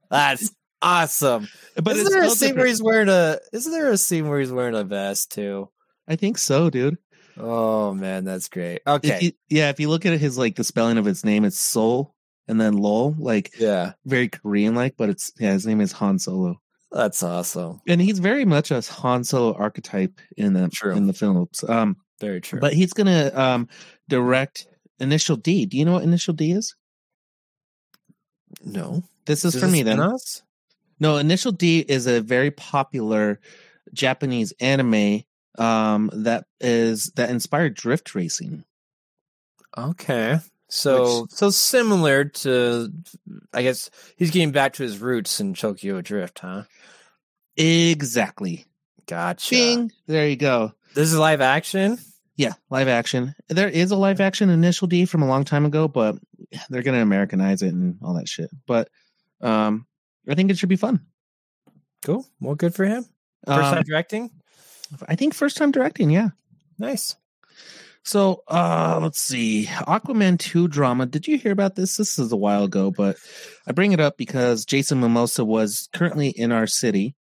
that's awesome. But isn't there a scene where he's wearing a? Isn't there a scene where he's wearing a vest too? I think so, dude. Oh man, that's great. If Okay, you- yeah, if you look at his like the spelling of his name, it's Sol and then Lol, like yeah, very Korean like, but it's yeah, his name is Han Solo. that's awesome. And he's very much a Han Solo archetype in the True. in the films. Um Very true. but he's gonna um direct Initial D. Do you know what Initial D is? no, This is Is for this me then. spin-offs? No, Initial D is a very popular Japanese anime um, that is that inspired drift racing. Okay. So so similar to I guess he's getting back to his roots in Tokyo Drift, huh? Exactly. Gotcha. Bing. There you go. This is live action? Yeah, live action. There is a live action Initial D from a long time ago, but they're going to Americanize it and all that shit. But um, I think it should be fun. Cool. Well, good for him. First Um, time directing? I think first time directing. Yeah. Nice. So uh let's see. Aquaman 2 drama. Did you hear about this? This is a while ago, but I bring it up because Jason Momoa was currently in our city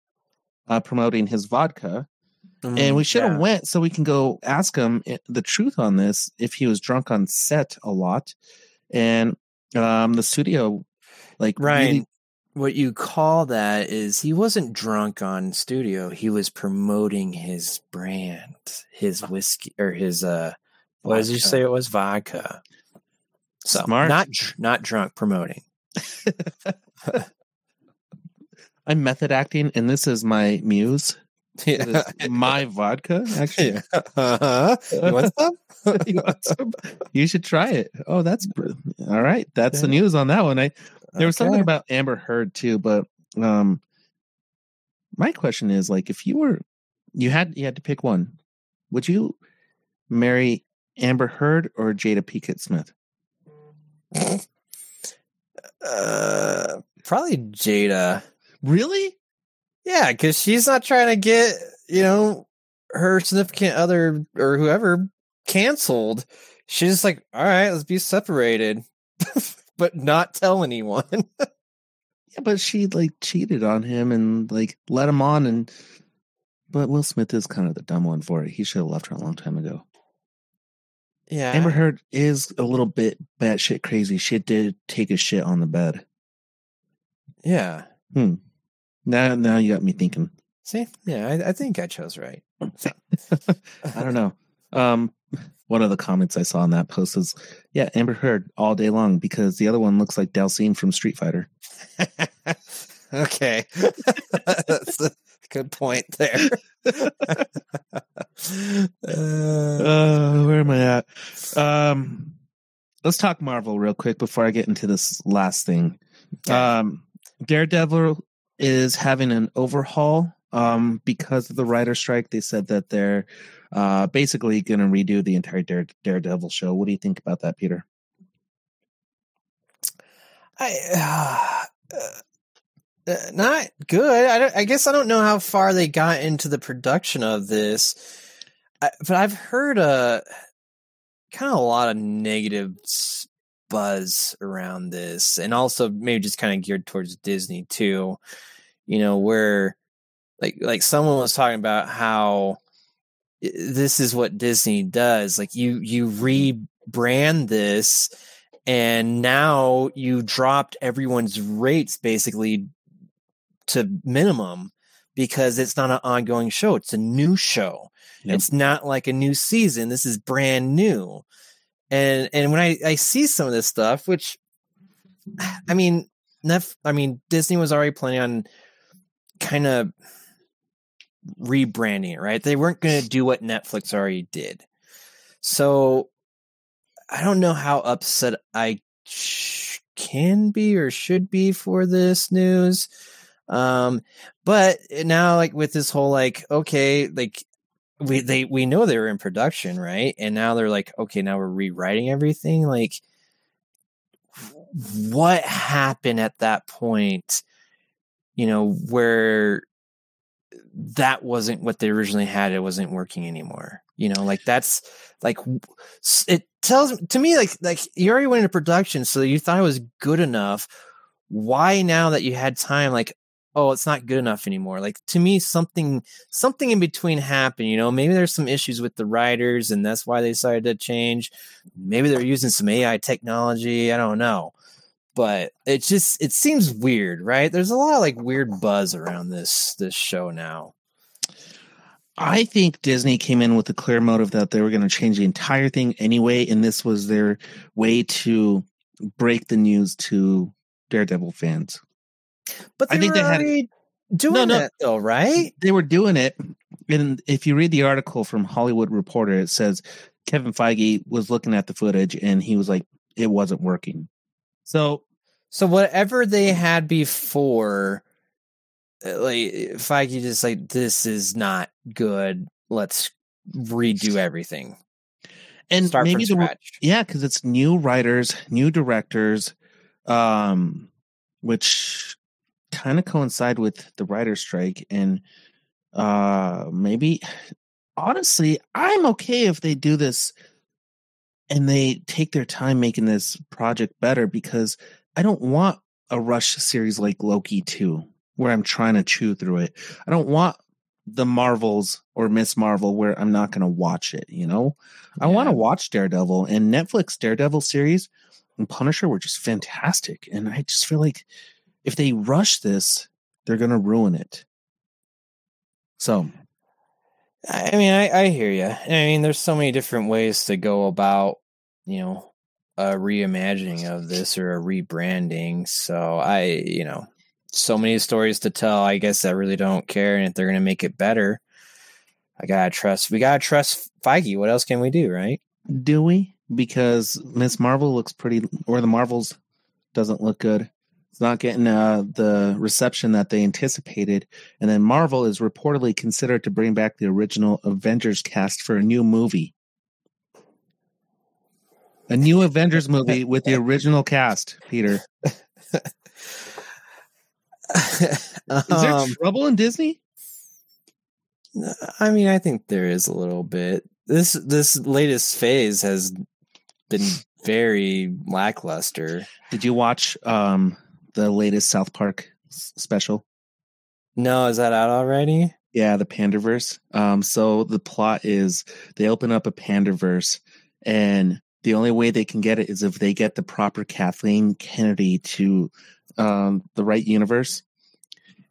uh promoting his vodka. and we should have Mm, Yeah. went so we can go ask him the truth on this if he was drunk on set a lot. And um the studio like Ryan, really what you call that is he wasn't drunk on studio. He was promoting his brand, his whiskey or his uh what did you say it was vodka. So Smart. not dr- not drunk promoting. I'm method acting and this is my muse. Is my vodka, actually. Yeah. Uh-huh. You want some? you, want some? You should try it. Oh, that's br- all right. That's the news on that one. I there was something about Amber Heard too, but um, my question is like, if you were, you had you had to pick one, would you marry Amber Heard or Jada Pinkett Smith? Uh, probably Jada. Really? Yeah, because she's not trying to get you know her significant other or whoever canceled. She's just like, all right, let's be separated, but not tell anyone. Yeah, but she like cheated on him and like let him on, and but Will Smith is kind of the dumb one for it. He should have left her a long time ago. Yeah, Amber Heard is a little bit batshit crazy. She did take a shit on the bed. yeah. Hmm. Now, now you got me thinking. See, yeah, I, I think I chose right. I don't know. Um, one of the comments I saw on that post is, "Yeah, Amber Heard all day long because the other one looks like Dhalsim from Street Fighter." okay, that's a good point there. uh, Uh, where am I at? Um, let's talk Marvel real quick before I get into this last thing. Um, Daredevil is having an overhaul um, because of the writer strike. They said that they're uh, basically going to redo the entire Dare, Daredevil show. What do you think about that, Peter? I uh, uh, Uh, not good. I, I guess I don't know how far they got into the production of this, I, but I've heard uh, a kind of a lot of negative buzz around this, and also maybe just kind of geared towards Disney too. You know, where like like someone was talking about how this is what Disney does. Like you you rebrand this and now you dropped everyone's rates basically to minimum because it's not an ongoing show it's a new show Yep. it's not like a new season this is brand new and and when i i see some of this stuff which i mean Nef- i mean disney was already planning on kind of rebranding it right they weren't going to do what netflix already did so I don't know how upset I sh- can be or should be for this news. Um, but now, like with this whole like, okay, like we they we know they were in production, right? And now they're like, okay, now we're rewriting everything. Like, what happened at that point? You know, where that wasn't what they originally had. It wasn't working anymore. You know, like that's like it tells to me like like you already went into production, so you thought it was good enough. Why now that you had time, like oh, it's not good enough anymore? Like to me, something something in between happened. You know, maybe there's some issues with the writers, and that's why they decided to change. Maybe they're using some AI technology. I don't know. But it just it seems weird, right? There's a lot of like weird buzz around this this show now. I think Disney came in with a clear motive that they were going to change the entire thing anyway, and this was their way to break the news to Daredevil fans. But I think were they had- doing No, no. that though, right? They were doing it, and if you read the article from Hollywood Reporter, it says Kevin Feige was looking at the footage and he was like, it wasn't working. So So whatever they had before, uh, like Feige just like this is not good. Let's redo everything. and Start maybe the yeah, because it's new writers, new directors, um, which kind of coincide with the writer's strike, and uh, maybe honestly, I'm okay if they do this and they take their time making this project better because I don't want a rush series like Loki 2 where I'm trying to chew through it. I don't want the Marvels or Miss Marvel where I'm not going to watch it, you know? I want to watch Daredevil and Netflix Daredevil series and Punisher were just fantastic. And I just feel like if they rush this, they're going to ruin it. So, I mean, I, I hear you. I mean, there's so many different ways to go about, you know, a reimagining of this or a rebranding. So I, you know, so many stories to tell. I guess I really don't care. And if they're going to make it better, I gotta trust. We gotta trust Feige. What else can we do, right? do we? Because Miss Marvel looks pretty, or the Marvels doesn't look good. It's not getting uh, the reception that they anticipated. And then Marvel is reportedly considered to bring back the original Avengers cast for a new movie. A new Avengers movie with the original cast, Peter. Is there um, trouble in Disney? I mean, I think there is a little bit. This this latest phase has been very lackluster. Did you watch um, the latest South Park s- special? No, is that out already? Yeah, the Panderverse. Um, so the plot is they open up a Panderverse, and the only way they can get it is if they get the proper Kathleen Kennedy to um, the right universe.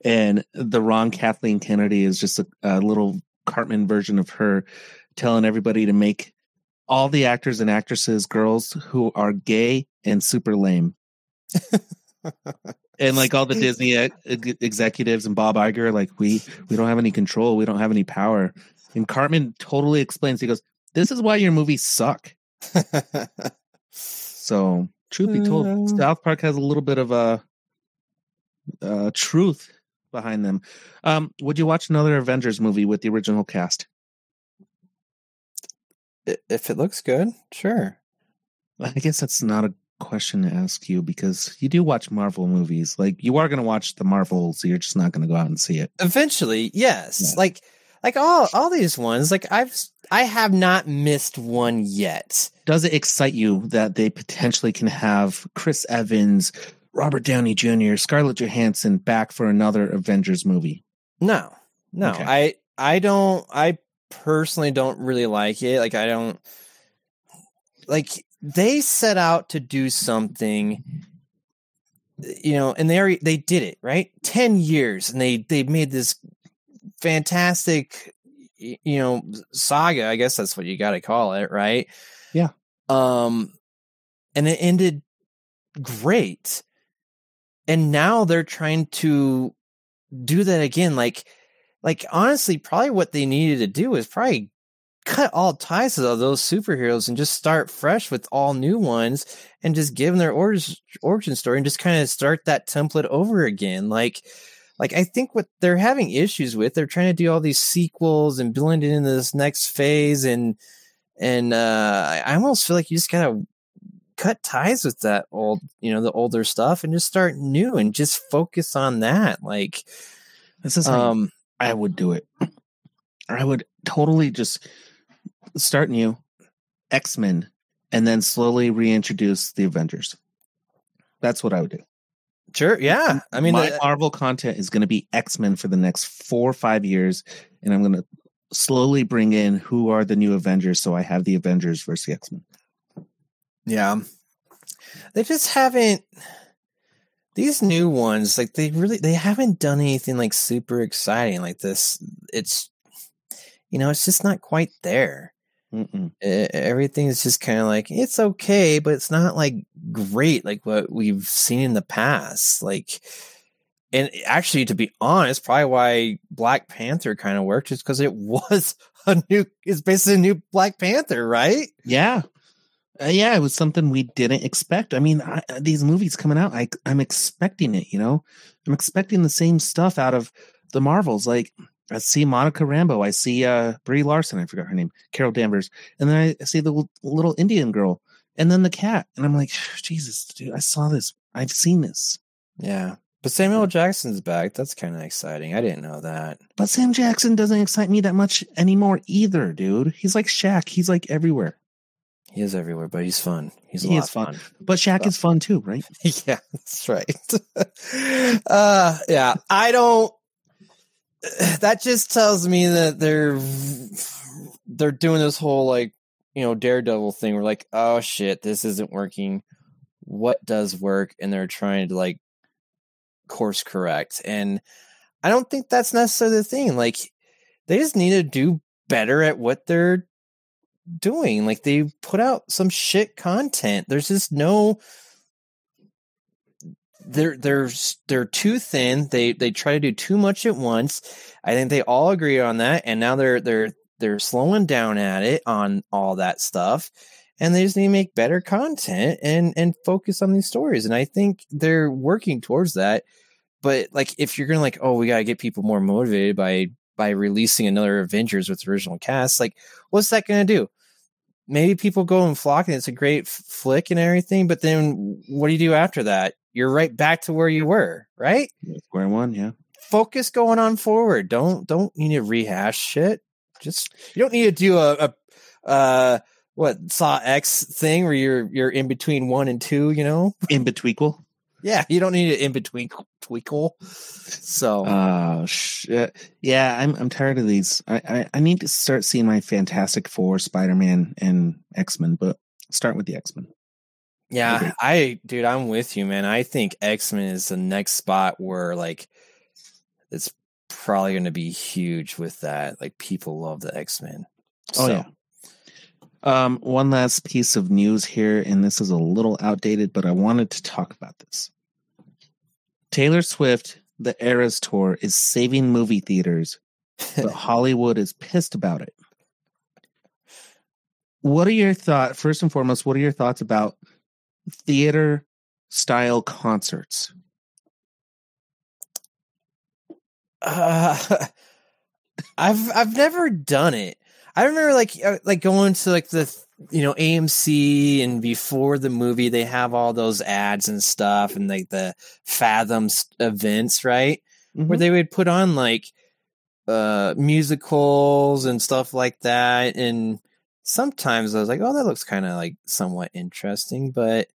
And the wrong Kathleen Kennedy is just a, a little Cartman version of her telling everybody to make all the actors and actresses girls who are gay and super lame. and like all the Disney ex- executives and Bob Iger, are like we we don't have any control, we don't have any power. And Cartman totally explains. He goes, "This is why your movies suck." So, truth be told, Uh. South Park has a little bit of a uh, truth behind them. Um, would you watch another Avengers movie with the original cast? If it looks good, sure. I guess that's not a question to ask you because you do watch Marvel movies. Like you are going to watch the Marvels, you're just not going to go out and see it. Eventually, yes. Yeah. Like like all all these ones. Like I've I have not missed one yet. Does it excite you that they potentially can have Chris Evans, Robert Downey Jr., Scarlett Johansson back for another Avengers movie? No, no. Okay. I I don't. I personally don't really like it. Like I don't like they set out to do something you know and they already they did it right? 10 years and they they made this fantastic you know saga i guess that's what you got to call it right? Yeah. um and it ended great. And now they're trying to do that again like like honestly probably what they needed to do is probably cut all ties to those superheroes and just start fresh with all new ones and just give them their origin, story and just kind of start that template over again like like i think what they're having issues with they're trying to do all these sequels and blend it into this next phase and and uh i almost feel like you just gotta cut ties with that old you know the older stuff and just start new and just focus on that like This is um I would do it. I would totally just start new, X Men, and then slowly reintroduce the Avengers. That's what I would do. sure yeah i mean my uh, Marvel content is going to be X Men for the next four or five years, and I'm going to slowly bring in who are the new Avengers. So I have the Avengers versus the X Men. Yeah. They just haven't these new ones, like they really they haven't done anything like super exciting like this. It's you know, it's just not quite there. Mm-mm. E- Everything's just kind of like it's okay, but it's not like great like what we've seen in the past. Like and actually, to be honest, probably why Black Panther kind of worked is because it was a new, it's basically a new Black Panther, right? Yeah. Uh, yeah, it was something we didn't expect. I mean, I, these movies coming out, I, I'm expecting it, you know? I'm expecting the same stuff out of the Marvels. Like, I see Monica Rambeau. I see uh, Brie Larson. I forgot her name, Carol Danvers. And then I see the little Indian girl and then the cat. And I'm like, Jesus, dude, I saw this. I've seen this. Yeah. But Samuel Jackson's back. That's kind of exciting. I didn't know that. But Sam Jackson doesn't excite me that much anymore either, dude. He's like Shaq. He's like everywhere. He is everywhere, but he's fun. He's a He lot is fun. fun. But Shaq is fun too, right? yeah, that's right. uh, yeah, I don't. That just tells me that they're they're doing this whole like you know Daredevil thing. We're like, oh shit, this isn't working. What does work? And they're trying to like course correct. And I don't think that's necessarily the thing. Like they just need to do better at what they're doing. Like they put out some shit content. There's just no they're they're they're too thin. They they try to do too much at once. I think they all agree on that, and now they're they're they're slowing down at it on all that stuff, and they just need to make better content and and focus on these stories. And I think they're working towards that. But like, if you're gonna like, oh, we gotta get people more motivated by by releasing another Avengers with original cast, like, what's that gonna do? Maybe people go and flock, and it's a great flick and everything. But then, what do you do after that? You're right back to where you were, right? Square one, yeah. Focus going on forward. Don't don't need to rehash shit. Just you don't need to do a, a uh what Saw X thing where you're you're in between one and two. You know, In betweekle. yeah, you don't need it in between tweakle. So shit! Yeah, I'm I'm tired of these. I, I I need to start seeing my Fantastic Four, Spider Man, and X Men. But start with the X Men. Yeah, I dude, I'm with you, man. I think X Men is the next spot where like it's probably going to be huge with that. Like people love the X Men. Oh yeah. Um, one last piece of news here, and this is a little outdated, but I wanted to talk about this. Taylor Swift, the Eras Tour, is saving movie theaters, but Hollywood is pissed about it. What are your thoughts? First and foremost, what are your thoughts about theater style concerts? Uh, I've I've never done it. I remember like uh, like going to like the you know AMC and before the movie they have all those ads and stuff and like the Fathom events, right? Where they would put on like uh musicals and stuff like that and sometimes I was like, "Oh, that looks kind of like somewhat interesting," but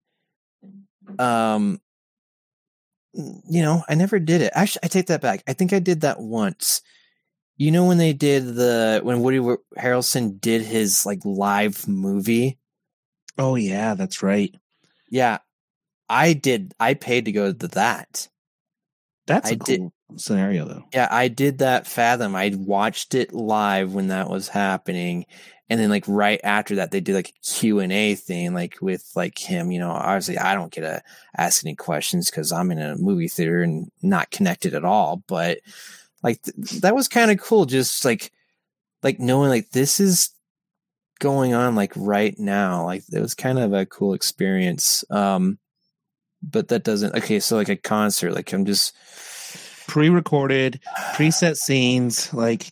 um you know, I never did it. Actually, I take that back. I think I did that once. You know when they did the when Woody Harrelson did his like live movie? oh yeah, that's right. Yeah. I did I paid to go to that. That's a I did- cool scenario though. Yeah, I did that Fathom. I watched it live when that was happening. And then like right after that they did like a Q&A thing like with like him, you know, obviously I don't get to ask any questions cuz I'm in a movie theater and not connected at all, but like th- that was kind of cool just like like knowing like this is going on like right now. Like it was kind of a cool experience. Um but that doesn't okay, so like a concert like I'm just pre-recorded, preset scenes. Like,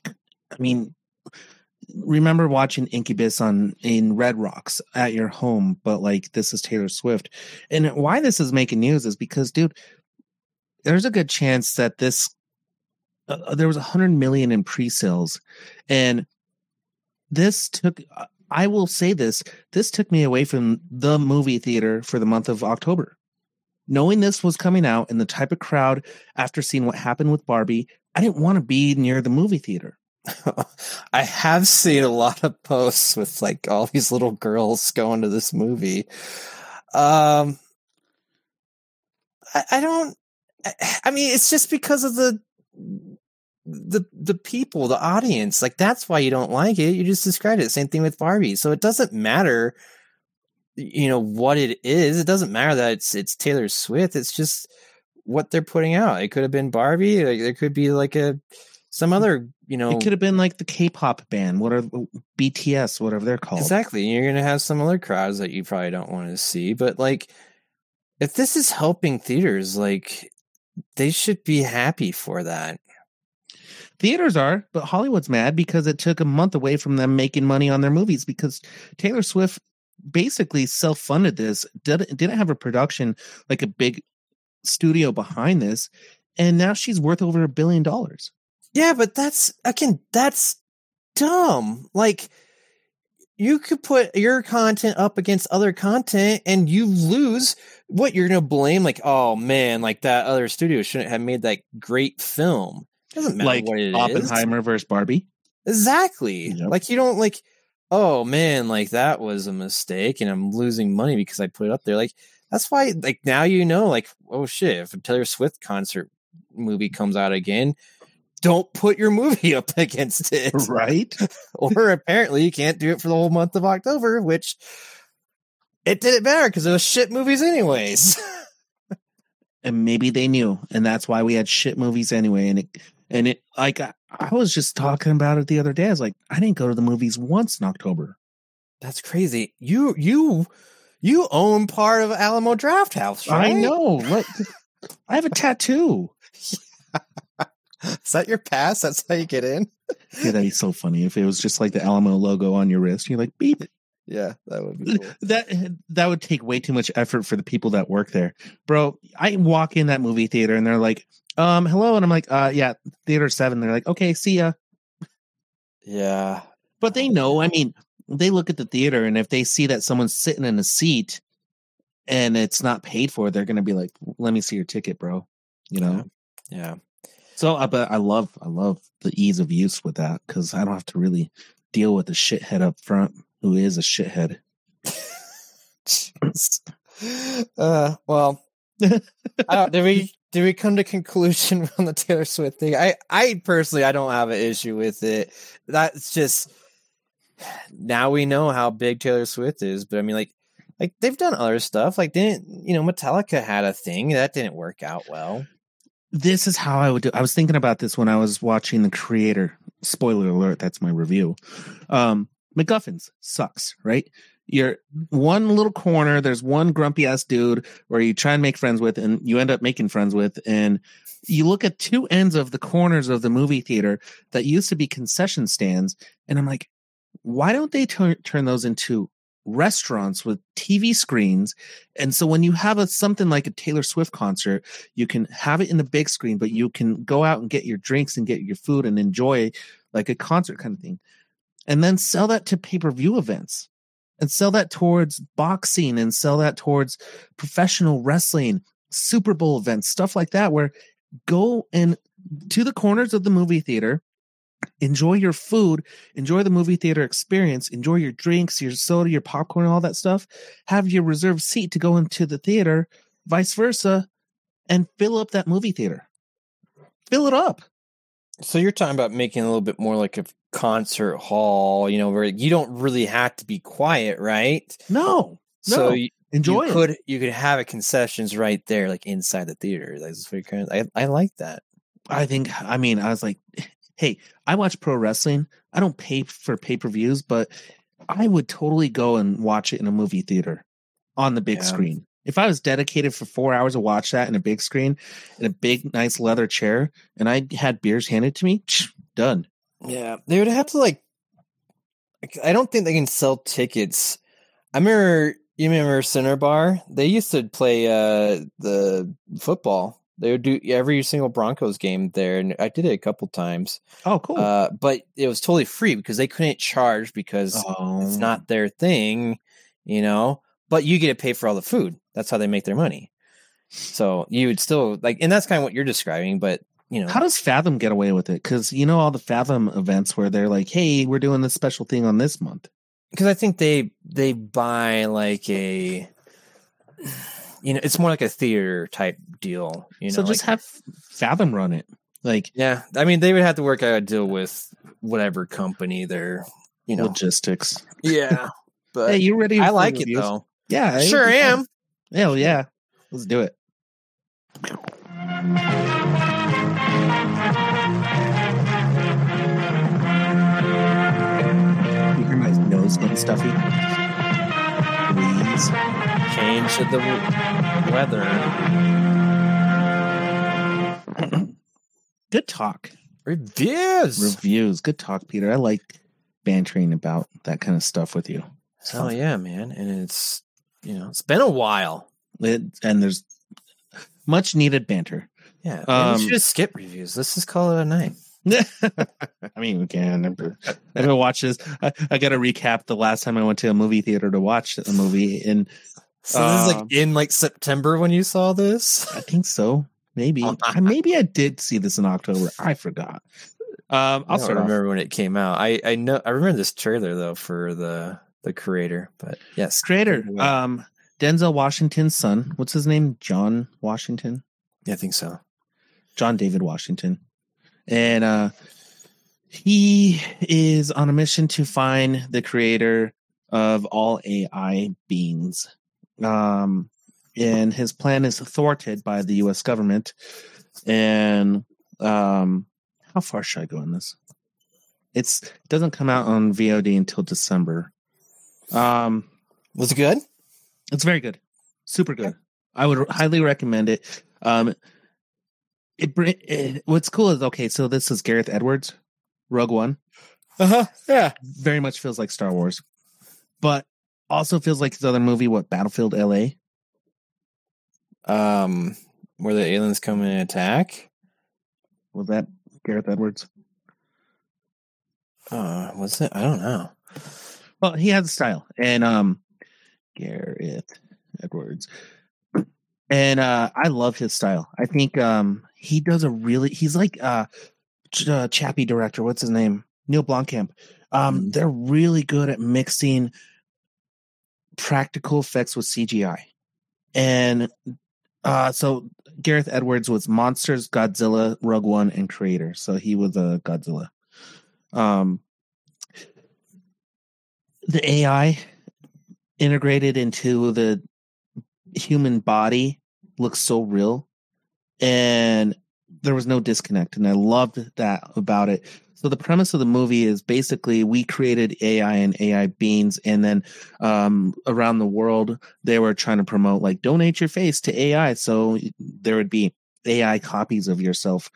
I mean, remember watching Incubus on in Red Rocks at your home, but like this is Taylor Swift. And why this is making news is because, dude, there's a good chance that this uh, there was a hundred million in pre-sales, and this took. I will say this: this took me away from the movie theater for the month of October. Knowing this was coming out and the type of crowd after seeing what happened with Barbie, I didn't want to be near the movie theater. I have seen a lot of posts with like all these little girls going to this movie. Um, I, I don't. I, I mean, it's just because of the the the people, the audience. Like that's why you don't like it. You just described it. Same thing with Barbie. So it doesn't matter, you know, what it is. It doesn't matter that it's it's Taylor Swift. It's just what they're putting out. It could have been Barbie. Like, there could be like a some other, you know, It could have been like the K-pop band, what are BTS, whatever they're called. exactly. You're gonna have some other crowds that you probably don't want to see. But like, if this is helping theaters, like they should be happy for that. Theaters are, but Hollywood's mad because it took a month away from them making money on their movies because Taylor Swift basically self-funded this. Didn't didn't have a production like a big studio behind this, and now she's worth over a billion dollars. Yeah, but that's again, that's dumb. Like you could put your content up against other content and you lose what you're gonna blame, like, oh man, like that other studio shouldn't have made that great film. Doesn't matter like what it is. Oppenheimer versus Barbie. Exactly. Yep. Like you don't like, oh man, like that was a mistake and I'm losing money because I put it up there. Like that's why like now you know, like, oh shit, if a Taylor Swift concert movie comes out again, don't put your movie up against it. Right? or apparently you can't do it for the whole month of October, which it did it better because it was shit movies anyways. and maybe they knew, and that's why we had shit movies anyway. And it and it like I, I was just talking about it the other day. I was like, I didn't go to the movies once in October. That's crazy. You you you own part of Alamo Drafthouse, right? I know. What? I have a tattoo. Is that your pass? That's how you get in? Yeah, that'd be so funny if it was just like the Alamo logo on your wrist. You're like, beep. Yeah, that would be cool. That that would take way too much effort for the people that work there, bro. I walk in that movie theater and they're like, "Um, hello," and I'm like, "Uh, yeah, theater seven. They're like, "Okay, see ya." Yeah. But they know. I mean, they look at the theater, and if they see that someone's sitting in a seat and it's not paid for, they're gonna be like, "Let me see your ticket, bro." You know. Yeah. So, uh, but I love, I love the ease of use with that because I don't have to really deal with the shithead up front who is a shithead. uh, well, I don't, did we did we come to conclusion on the Taylor Swift thing? I I personally I don't have an issue with it. That's just now we know how big Taylor Swift is. But I mean, like like they've done other stuff. Like didn't you know Metallica had a thing that didn't work out well. This is how I would do. I was thinking about this when I was watching the creator. Spoiler alert, that's my review. Um, MacGuffins sucks, right? You're one little corner, there's one grumpy ass dude where you try and make friends with and you end up making friends with. And you look at two ends of the corners of the movie theater that used to be concession stands. And I'm like, why don't they turn turn those into restaurants with TV screens? And so when you have a something like a Taylor Swift concert, you can have it in the big screen, but you can go out and get your drinks and get your food and enjoy like a concert kind of thing. And then sell that to pay-per-view events and sell that towards boxing and sell that towards professional wrestling, Super Bowl events, stuff like that, where go and to the corners of the movie theater, enjoy your food, enjoy the movie theater experience, enjoy your drinks, your soda, your popcorn, all that stuff. Have your reserved seat to go into the theater, vice versa, and fill up that movie theater. Fill it up. So you're talking about making a little bit more like a concert hall, you know, where you don't really have to be quiet, right? No, no. So you, enjoy you it. could you could have a concessions right there, like inside the theater. That's what you're kind of, I I like that. I think, I mean, I was like, hey, I watch pro wrestling. I don't pay for pay per views, but I would totally go and watch it in a movie theater on the big Yeah. screen. If I was dedicated for four hours to watch that in a big screen, in a big, nice leather chair, and I had beers handed to me, done. Yeah, they would have to like. I don't think they can sell tickets. I remember you remember Center Bar. They used to play uh the football. They would do every single Broncos game there, and I did it a couple times. Oh, cool. Uh, but it was totally free because they couldn't charge because oh, it's not their thing, you know. But you get to pay for all the food. That's how they make their money. So you would still like, and that's kind of what you're describing. But you know, How does Fathom get away with it? Because you know all the Fathom events where they're like, "Hey, we're doing this special thing on this month." because I think they they buy like a you know it's more like a theater type deal. You know, so just like- have Fathom run it. Like yeah. I mean, they would have to work out a deal with whatever company they're you know. logistics. Yeah, but Hey, you ready? I like it though. Yeah, it Sure be fun. am. Hell yeah, let's do it. You hear my nose getting stuffy? Please. Change of the weather. Good talk. Reviews. Reviews. Good talk, Peter. I like bantering about that kind of stuff with you. It's Hell fun. yeah, man. And it's, you know, it's been a while. It, and there's much needed banter. Yeah. Um, we should just skip reviews. Let's just call it a night. I mean, we can. I've been, I've watching this. I, I got to recap the last time I went to a movie theater to watch a movie, and So this is Um, like in like September when you saw this? I think so. Maybe, I- maybe I did see this in October. I forgot. Um, I'll I don't start off. remember when it came out. I I know I remember this trailer though for the the creator, but yes, Creator, um, Denzel Washington's son. What's his name? John Washington. yeah, I think so. John David Washington. And uh he is on a mission to find the creator of all AI beings. Um and his plan is thwarted by the US government. And um how far should I go in this? It's it doesn't come out on VOD until December. Um Was it good? it's very good, super good. I would highly recommend it. Um, it, it what's cool is okay. So this is Gareth Edwards, Rogue One. Uh huh. Yeah. Very much feels like Star Wars, but also feels like his other movie, what Battlefield L.A. Um, where the aliens come and attack. Was that Gareth Edwards? Uh, was it? I don't know. Well, he has a style, and um, Gareth Edwards, and uh, I love his style. I think um, he does a really. He's like uh, Ch- uh Chappie director. What's his name? Neil Blomkamp. Um, Mhm. they're really good at mixing practical effects with CGI, and uh, so Gareth Edwards was Monsters, Godzilla, Rogue One, and creator. So he was a Godzilla. Um, the AI integrated into the human body looks so real and there was no disconnect and i loved that about it. So the premise of the movie is basically we created ai and ai beans and then um, around the world they were trying to promote like donate your face to ai so there would be ai copies of yourself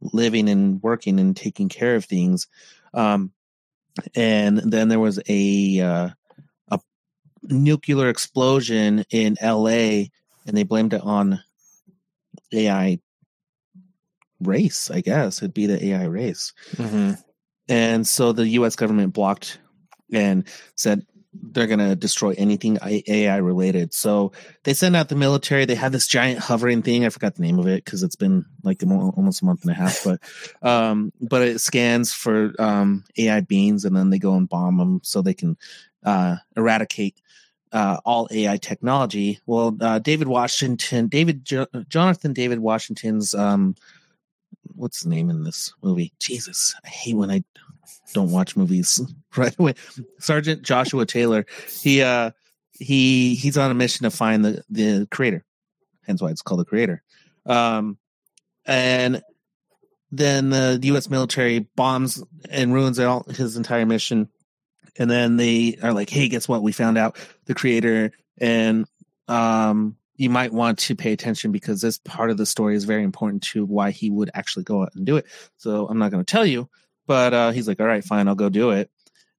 living and working and taking care of things. Um, and then there was a uh, a nuclear explosion in L.A. and they blamed it on AI race. I guess it'd be the AI race, Mm-hmm. and so the U.S. government blocked and said they're going to destroy anything AI related. So they send out the military. They have this giant hovering thing. I forgot the name of it because it's been like almost a month and a half. But um, but it scans for um, AI beings, and then they go and bomb them so they can uh, eradicate uh, all AI technology. Well, uh, David Washington, David jo- Jonathan David Washington's um, what's the name in this movie? Jesus, I hate when I don't watch movies right away. Sergeant Joshua Taylor. He uh he he's on a mission to find the the creator. Hence why it's called the creator. Um and then the US military bombs and ruins all his entire mission. And then they are like, hey, guess what? We found out the creator and um you might want to pay attention because this part of the story is very important to why he would actually go out and do it. So I'm not going to tell you, but uh, he's like, all right, fine, I'll go do it.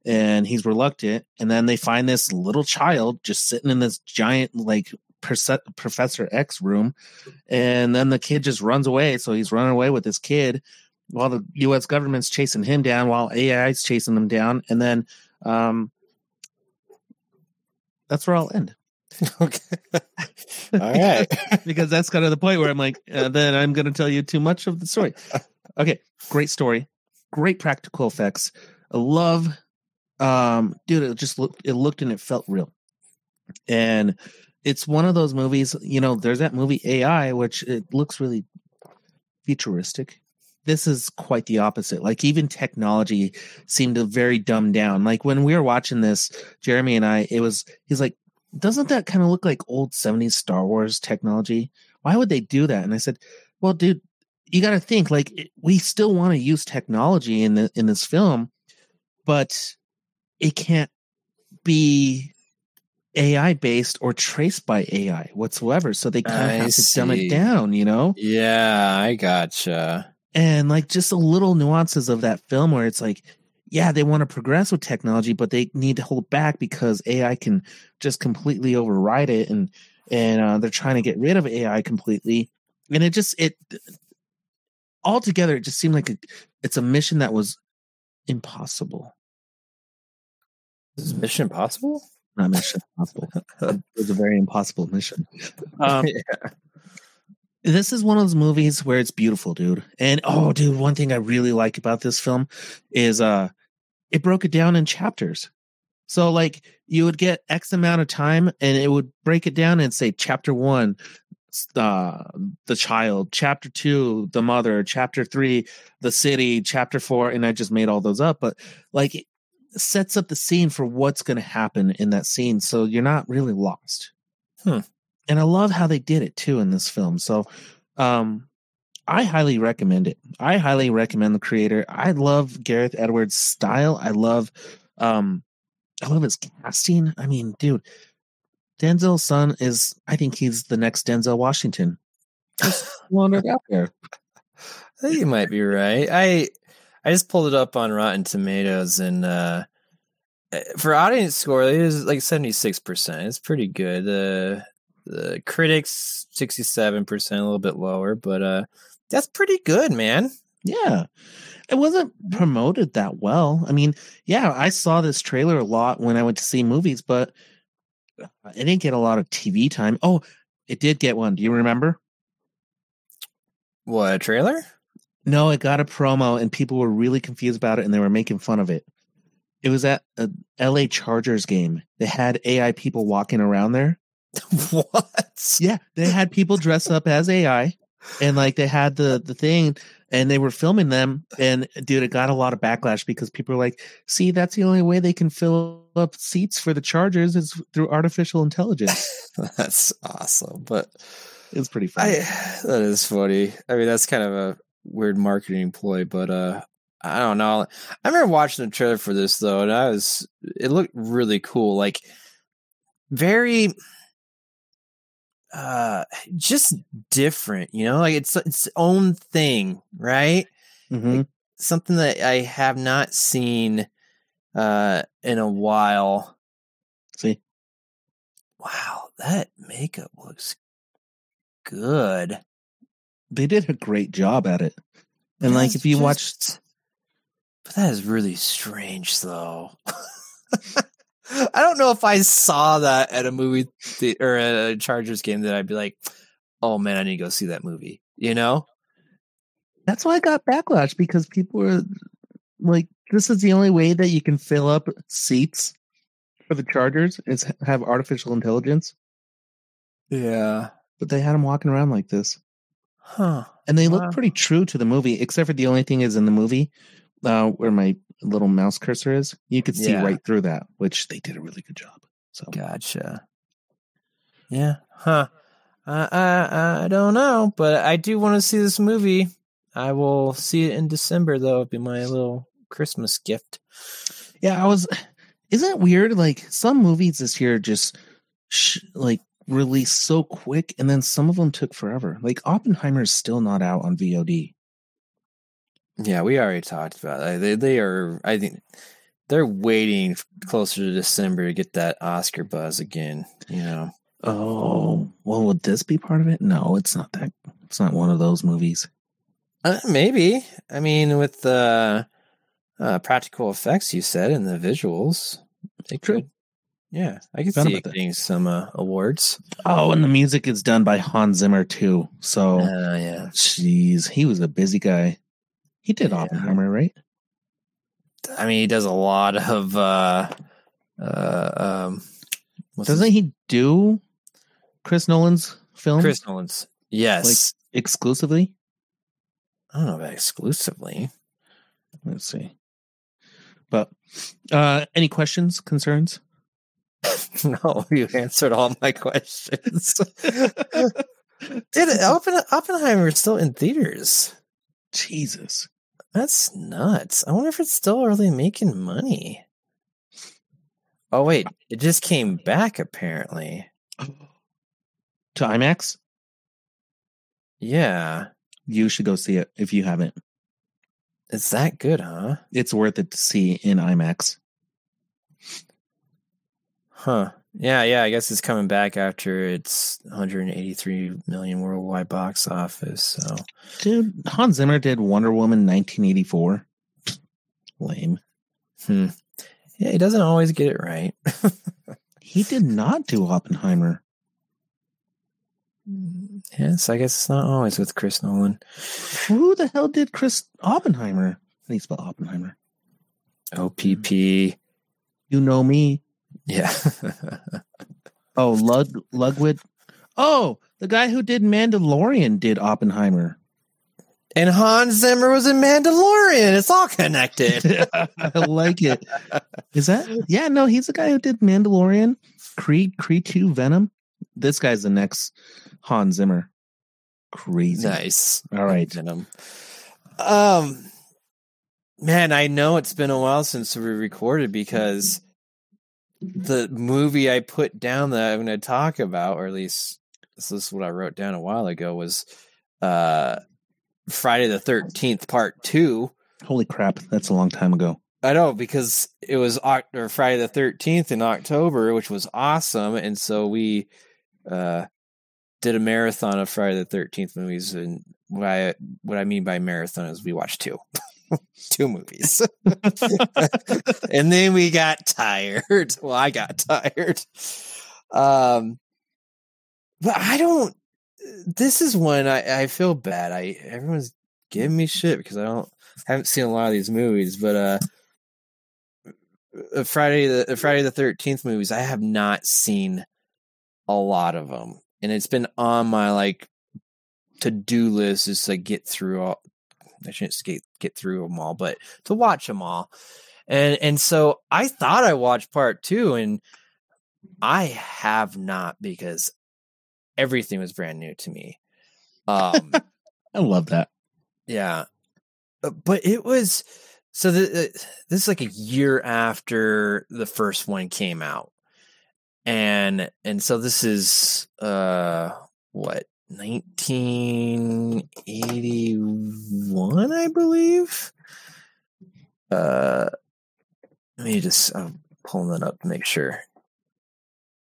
And he's reluctant. And then they find this little child just sitting in this giant, like, Professor X room. And then the kid just runs away. So he's running away with this kid while the US government's chasing him down, while AI's chasing them down. And then um, that's where I'll end. Okay. All right. because that's kind of the point where I'm like, uh, then I'm going to tell you too much of the story. Okay, great story, great practical effects. I love, um, dude. It just looked, it looked and it felt real, and it's one of those movies. You know, there's that movie AI, which it looks really futuristic. This is quite the opposite. Like even technology seemed very dumbed down. Like when we were watching this, Jeremy and I, it was he's like, doesn't that kind of look like old 70s Star Wars technology? Why would they do that? And I said, Well, dude, you got to think like it- we still want to use technology in the in this film, but it can't be AI based or traced by AI whatsoever. So they kind of have to dumb it down, you know? Yeah, I gotcha. And like just the little nuances of that film where it's like, yeah, they want to progress with technology, but they need to hold back because AI can just completely override it, and and uh, they're trying to get rid of AI completely. And it just it altogether it just seemed like a, it's a mission that was impossible. This is Mission Impossible. Not mission impossible. it was a very impossible mission. Um, yeah. this is one of those movies where it's beautiful, dude. And oh, dude, one thing I really like about this film is uh it broke it down in chapters. So like you would get X amount of time and it would break it down and say chapter one, uh the child, chapter two, the mother, chapter three, the city, chapter four, and I just made all those up, but like it sets up the scene for what's gonna happen in that scene. So you're not really lost. Hmm. And I love how they did it too in this film. So um I highly recommend it. I highly recommend the creator. I love Gareth Edwards' style. I love um I love his casting. I mean, dude, Denzel's son is I think he's the next Denzel Washington. Just it out there. I think you might be right. I I just pulled it up on Rotten Tomatoes and uh for audience score it is like 76%. It's pretty good. Uh the critics 67%, a little bit lower, but uh that's pretty good, man. Yeah. It wasn't promoted that well. I mean, yeah, I saw this trailer a lot when I went to see movies, but it didn't get a lot of TV time. Oh, it did get one. Do you remember? What, a trailer? No, it got a promo and people were really confused about it and they were making fun of it. It was at a LA Chargers game. They had AI people walking around there. what? Yeah, they had people dress up as AI and like they had the the thing and they were filming them and dude it got a lot of backlash because people were like, "See, that's the only way they can fill up seats for the Chargers is through artificial intelligence." That's awesome. But It's pretty funny. I that is funny. I mean, that's kind of a weird marketing ploy, but uh I don't know. I remember watching the trailer for this though, and I was it looked really cool. Like very uh just different, you know? Like it's its own thing, right? Mhm. Something that I have not seen uh in a while. See, Wow, that makeup looks good. they did a great job at it. And like if you just- watch But that is really strange, though. I don't know if I saw that at a movie the- or a Chargers game that I'd be like, "Oh man, I need to go see that movie." You know? that's why I got backlash because people were like, "This is the only way that you can fill up seats for the Chargers is have artificial intelligence." Yeah. But they had them walking around like this, Huh. and they Wow. look pretty true to the movie, except for the only thing is in the movie uh, where my little mouse cursor is, you could see Yeah. right through that, which they did a really good job. So Gotcha. Yeah. Huh. I I I don't know, but I do want to see this movie. I will see it in December, though. It'll be my little Christmas gift. yeah, I was. Isn't it weird? Like some movies this year just sh- like released so quick, and then some of them took forever. Like Oppenheimer is still not out on VOD. Yeah, we already talked about that. They they are. I think they're waiting closer to December to get that Oscar buzz again. You know. Oh, well, would this be part of it? No, it's not that. It's not one of those movies. Uh, maybe. I mean, with the uh, practical effects you said and the visuals, it True. could. Yeah, I could see it that. getting some uh, awards. Oh, and the music is done by Hans Zimmer too. So, Uh, yeah, jeez, he was a busy guy. He did Yeah. Oppenheimer, right? I mean, he does a lot of. uh uh um Doesn't he do Chris Nolan's film Chris Nolan's? Yes, like exclusively? I don't know about exclusively. Let's see. But uh any questions, concerns? no, you answered all my questions. Dude, Oppen- Oppenheimer is still in theaters. Jesus. That's nuts. I wonder if it's still really making money. Oh wait, it just came back apparently. To IMAX, Yeah. you should go see it if you haven't. It's that good, huh? It's worth it to see in IMAX. Huh. Yeah, yeah, I guess it's coming back after its 183 million worldwide box office. So Dude, Hans Zimmer did Wonder Woman 1984. Lame. hmm. Yeah, he doesn't always get it right. He did not do Oppenheimer. yes, I guess it's not always with Chris Nolan. Who the hell did Chris Oppenheimer? How do you spell Oppenheimer? OPP. You know me. Yeah. Oh, Lud Ludwig. Oh, the guy who did Mandalorian did Oppenheimer. and Hans Zimmer was in Mandalorian. It's all connected. I like it. Is that? Yeah, no, he's the guy who did Mandalorian, Creed, Creed 2, Venom. This guy's the next Hans Zimmer. Crazy. nice. All right. Venom. Um, man, I know it's been a while since we recorded because the movie I put down that I'm going to talk about, or at least this is what I wrote down a while ago, was uh Friday the Thirteenth Part Two. Holy crap, that's a long time ago. I know because it was or Friday the Thirteenth in October, which was awesome, and so we uh did a marathon of Friday the Thirteenth movies. And what I what I mean by marathon is we watched two, two movies, and then we got tired. Well, I got tired. Um, but I don't. This is when I I feel bad. I everyone's giving me shit because I don't haven't seen a lot of these movies, but uh. Friday the Friday the Thirteenth movies. I have not seen a lot of them, and it's been on my like to do list is to get through all. I shouldn't get get through them all, but to watch them all, and and so I thought I watched part two, and I have not because everything was brand new to me. Um, I love that. yeah, Uh, but it was so. The, uh, this is like a year after the first one came out, and and so this is uh what 1981, I believe. Uh, let me just I'm pulling that up to make sure.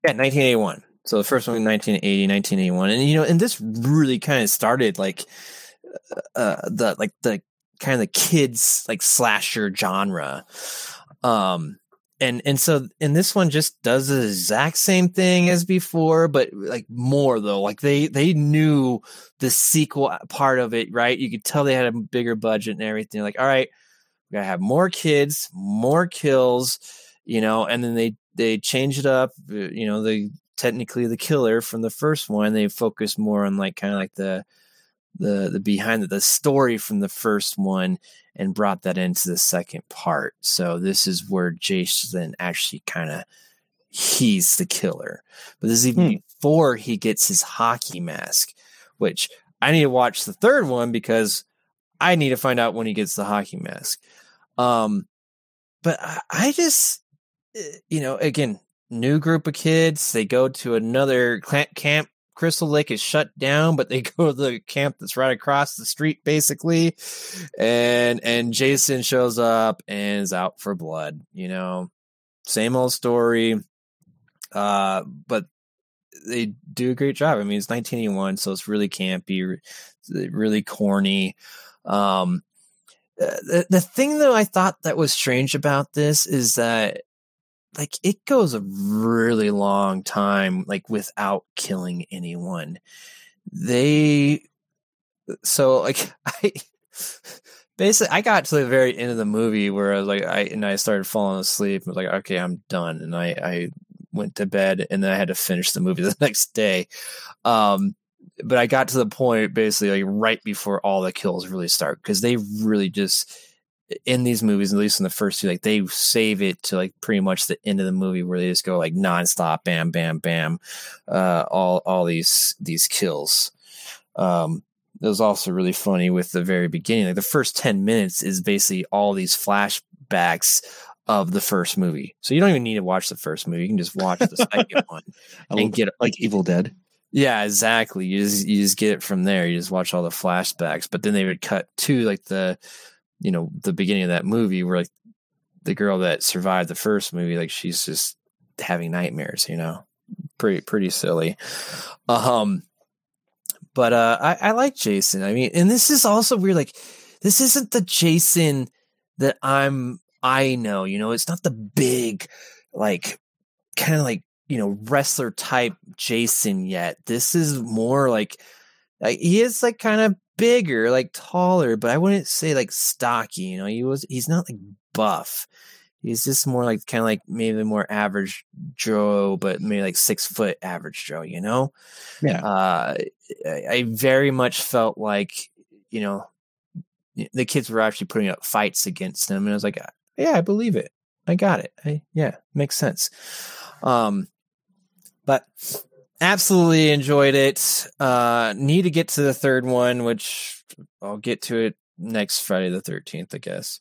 Yeah, 1981. So the first one in 1980, 1981, and you know, and this really kind of started like uh the like the kind of the kids like slasher genre um and and so and this one just does the exact same thing as before but like more though. Like they they knew the sequel part of it right? You could tell they had a bigger budget and everything. Like all right we gotta have more kids more kills you know and then they they change it up uh, you know they technically the killer from the first one they focus more on like kind of like the the the behind the, the story from the first one and brought that into the second part. So this is where Jason actually kind of he's the killer. But this is even Hmm. before he gets his hockey mask, which I need to watch the third one because I need to find out when he gets the hockey mask. Um, but I, I just, eh, you know, again, new group of kids. They go to another camp. Crystal Lake is shut down, but they go to the camp that's right across the street, basically. And and Jason shows up and is out for blood. You know, same old story. Uh, but they do a great job. I mean, it's 1981, so it's really campy, really corny. Um, uh, the the thing though I thought that was strange about this is that like it goes a really long time like without killing anyone. They so like I basically I got to the very end of the movie where I was like I and I started falling asleep. I was like, okay, I'm done. And I I went to bed and then I had to finish the movie the next day. Um but I got to the point basically like right before all the kills really start because they really just in these movies, at least in the first two, like they save it to like pretty much the end of the movie where they just go like nonstop, bam, bam, bam, uh, all all these these kills. Um, it was also really funny with the very beginning. Like the first 10 minutes is basically all these flashbacks of the first movie. So you don't even need to watch the first movie. You can just watch the second one and get like Evil Dead. Yeah, exactly. You just you just get it from there. You just watch all the flashbacks, but then they would cut to like the you know, the beginning of that movie where like the girl that survived the first movie, like she's just having nightmares, you know. Pretty pretty silly. Um but uh I, I like Jason. I mean, and this is also weird, like this isn't the Jason that I'm I know, you know, it's not the big like kind of like you know wrestler type Jason yet. This is more like like he is like kind of bigger, like taller, but I wouldn't say like stocky. You know, he was he's not like buff. He's just more like kind of like maybe more average Joe, but maybe like six foot average Joe. You know, Yeah. uh, I, I very much felt like you know the kids were actually putting up fights against him, and I was like, yeah, I believe it. I got it. I, yeah, makes sense. Um, but absolutely enjoyed it. Uh, need to get to the third one, which I'll get to it next Friday the thirteenth, I guess.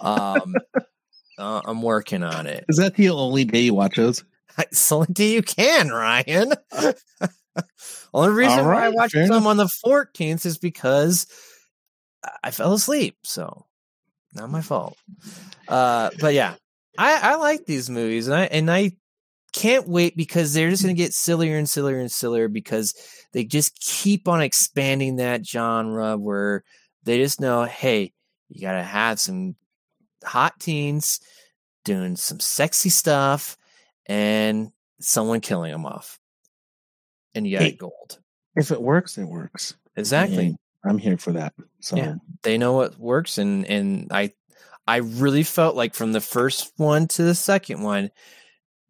Um, uh, I'm working on it. Is that the only day you watch those? It's the only day you can, Ryan. only reason All why I right, watched them on the 14th is because I fell asleep. So not my fault. Uh, but yeah, I, I like these movies and I, and I can't wait because they're just going to get sillier and sillier and sillier because they just keep on expanding that genre where they just know, hey, you got to have some hot teens doing some sexy stuff and someone killing them off. And you got Hey. gold. If it works, it works. Exactly. And I'm here for that. So Yeah. They know what works and and I I really felt like from the first one to the second one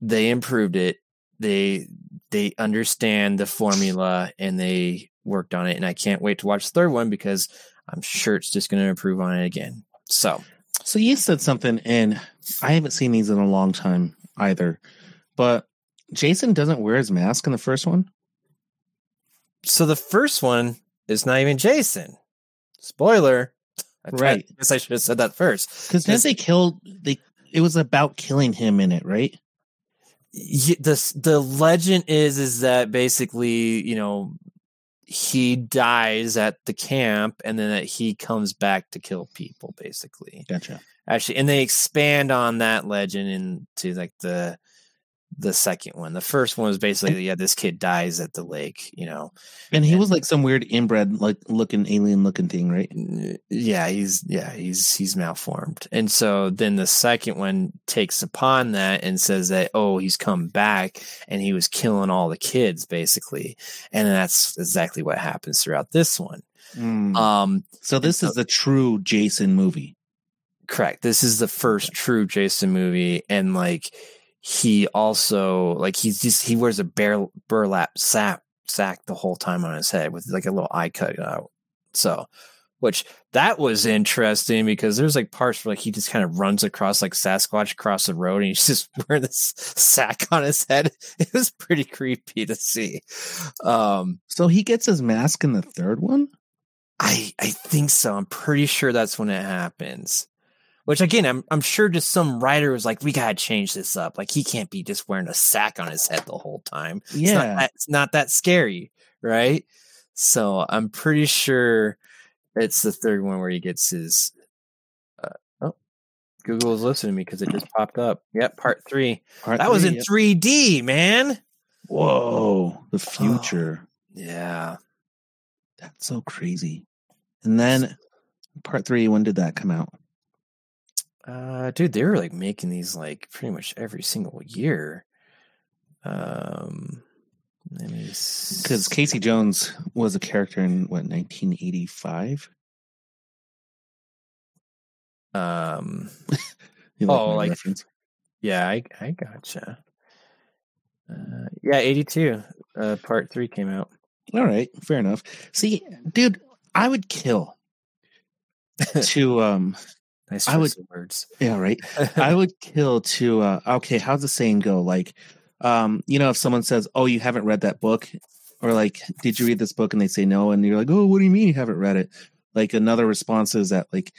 they improved it. They they understand the formula and they worked on it and I can't wait to watch the third one because I'm sure it's just going to improve on it again. So, So you said something, and I haven't seen these in a long time either. But Jason doesn't wear his mask in the first one. so the first one is not even Jason. Spoiler. I Right. I guess I should have said that first. Because then they killed they it was about killing him in it, right? The the legend is is that basically you know he dies at the camp and then that he comes back to kill people basically Gotcha. actually and they expand on that legend into like the the second one. The first one was basically yeah this kid dies at the lake you know And he was like some weird inbred, like looking alien looking thing, right? Yeah he's yeah he's he's malformed. And so then the second one takes upon that and says that oh he's come back and he was killing all the kids basically. And that's exactly what happens throughout this one. Mm. um so this so- is the true Jason movie. correct. This is the first true jason movie. And like he also like he's just he wears a bear, burlap sack sack the whole time on his head with like a little eye cut out so which that was interesting because there's like parts where like he just kind of runs across like Sasquatch across the road and he's just wearing this sack on his head. It was pretty creepy to see. Um, So he gets his mask in the third one? I I think so. I'm pretty sure that's when it happens. Which again, I'm I'm sure just some writer was like, we gotta change this up. Like he can't be just wearing a sack on his head the whole time. It's not Yeah. that, it's not that scary, right? So I'm pretty sure it's the third one where he gets his. Uh, oh, Google is listening to me because it just popped up. Yep, part three. Part That was three, in yep. 3D, man. Whoa, the future. Yeah, That's so crazy. And then part three, when did that come out? Uh, dude, they were like making these like pretty much every single year. Um, Because Casey Jones was a character in what 1985. um, You Oh, like- reference? yeah, I I gotcha. Uh, yeah, 82. Uh, part three came out. All right, fair enough. See, dude, I would kill to um Nice I would- words. yeah right I would kill to uh okay how's the saying go like um you know if someone says oh you haven't read that book or like, did you read this book? And they say no, and you're like, oh, what do you mean you haven't read it? Like another response is that like,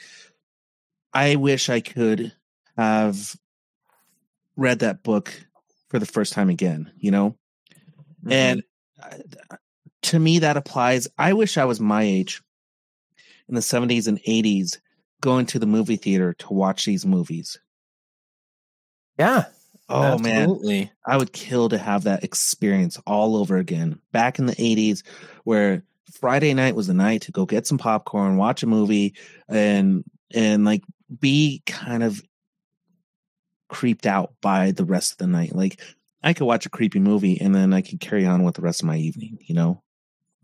I wish I could have read that book for the first time again. You know, and uh, to me that applies. I wish I was my age in the 70s and 80s going to the movie theater to watch these movies. yeah. Oh man. I would kill to have that experience all over again. Back in the 80s, where Friday night was the night to go get some popcorn, watch a movie, and and like be kind of creeped out by the rest of the night. Like I could watch a creepy movie and then I could carry on with the rest of my evening, you know?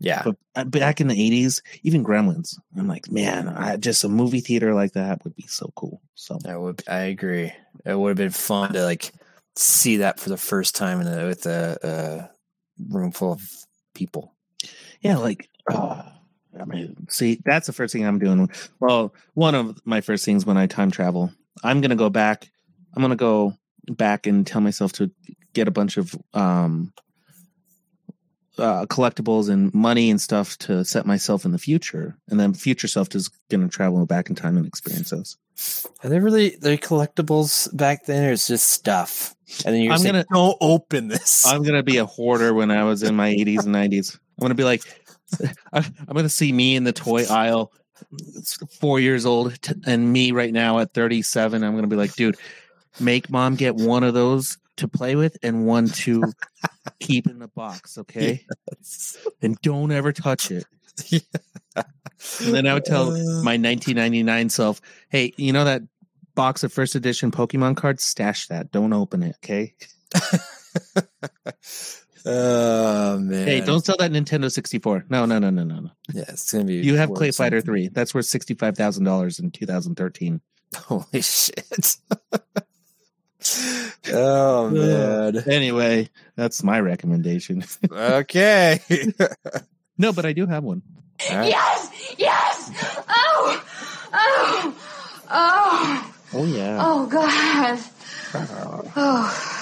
Yeah. But uh, back in the 80s, even Gremlins, I'm like, man, I, just a movie theater like that would be so cool. So I would. I agree. It would have been fun to like see that for the first time in a, with a, a room full of people. yeah, like, uh, I mean, see, that's the first thing I'm doing. Well, one of my first things when I time travel, I'm gonna go back. I'm gonna go back and tell myself to get a bunch of um, uh, collectibles and money and stuff to set myself in the future, and then future self is gonna travel back in time and experience those. Are they really they collectibles back then, or is just stuff? And then you're I'm saying, gonna- don't open this. I'm gonna be a hoarder when I was in my 80s and 90s. I'm gonna be like, I'm gonna see me in the toy aisle, four years old, t- and me right now at 37. I'm gonna be like, dude, make mom get one of those to play with and one to keep in the box, okay? And don't ever touch it. And then I would tell Uh, my 1999 self, hey, you know that box of first edition Pokemon cards? Stash that. Don't open it, okay? oh man. Hey, don't sell that Nintendo 64. No, no, no, no, no, no. Yeah, it's gonna be. You have Clay Fighter something. 3. That's worth $65,000 in 2013. Holy shit. oh uh, man. Anyway, that's my recommendation. okay. no, but I do have one. All right. Yes! Yes! Oh! Oh! Oh! Oh, yeah. Oh, God. Oh.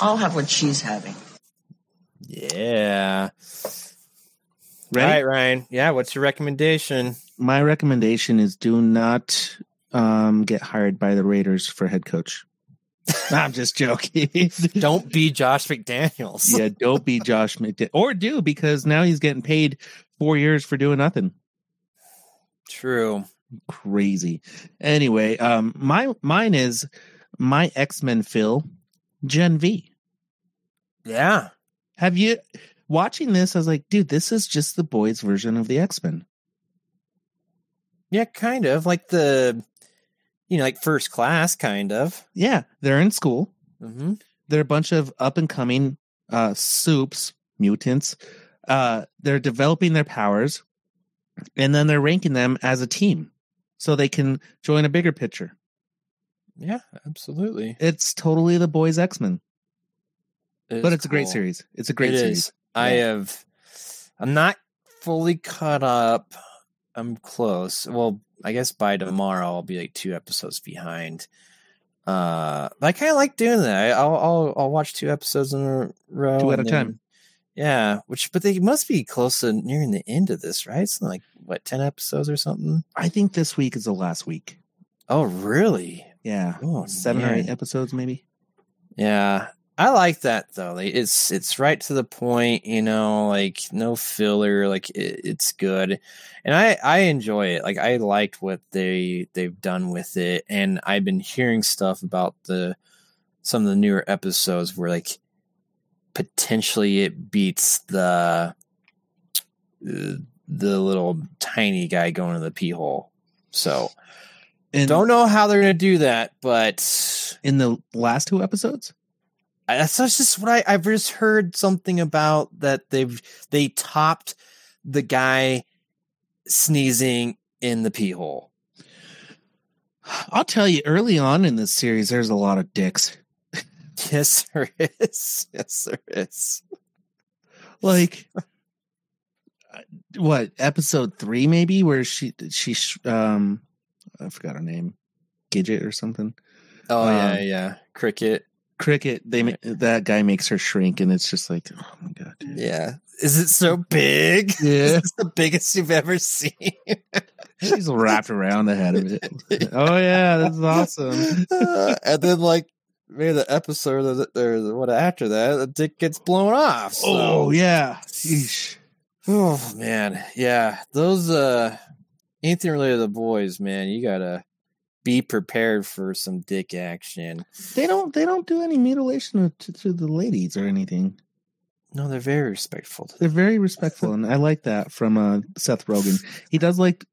I'll have what she's having. Yeah. Ready? All right, Ryan. Yeah, what's your recommendation? My recommendation is do not um, get hired by the Raiders for head coach. I'm just joking. Don't be Josh McDaniels. yeah, don't be Josh McDaniels. Or do because now he's getting paid four years for doing nothing. True. Crazy. Anyway, um, my mine is my X Men Phil, Gen V. Yeah. Have you watching this? I was like, dude, this is just the boys' version of the X Men. Yeah, kind of. Like the you know, like first class kind of. Yeah, they're in school. Mm-hmm. They're a bunch of up and coming uh, soups, mutants. Uh, they're developing their powers, and then they're ranking them as a team so they can join a bigger picture. Yeah, absolutely. It's totally the boys' X Men, It but it's a great series. It's a great It series. is. I have. I'm not fully caught up. I'm close. Well, I guess by tomorrow I'll be like two episodes behind. Uh, but I kind of like doing that. I, I'll I'll I'll watch two episodes in a row, Two at a time. Yeah, which but they must be close to nearing the end of this, right? It's like what ten episodes or something. I think this week is the last week. Oh, really? Yeah, Oh, seven or eight episodes, maybe. Yeah. I like that though. Like it's it's right to the point, you know, like no filler, like it, it's good. And I I enjoy it. Like I liked what they they've done with it and I've been hearing stuff about the some of the newer episodes where like potentially it beats the uh, the little tiny guy going to the pee hole. So, And don't know how they're going to do that, but in the last two episodes. That's just what I, I've just heard something about that they've they topped the guy sneezing in the pee hole. I'll tell you, early on in this series, there's a lot of dicks. Yes, there is. Yes, there is. Like, uh, what episode three, maybe, where she she um, I forgot her name, Gidget or something. Oh yeah, Um, yeah. Cricket. Cricket, they that guy makes her shrink, and it's just like, oh my god, dude. Yeah. Is it so big? Yeah. Is this the biggest you've ever seen? she's wrapped around the head of it. Oh yeah, this is awesome. Uh, and then like maybe the episode or, the, or the- what after that, the dick gets blown off. So. Oh yeah, Yeesh. Oh man, yeah. Those uh anything related to the boys, man, you gotta be prepared for some dick action. they don't they don't do any mutilation to, to the ladies or anything. No, they're very respectful. They're very respectful, and I like that from uh, Seth Rogen. He does like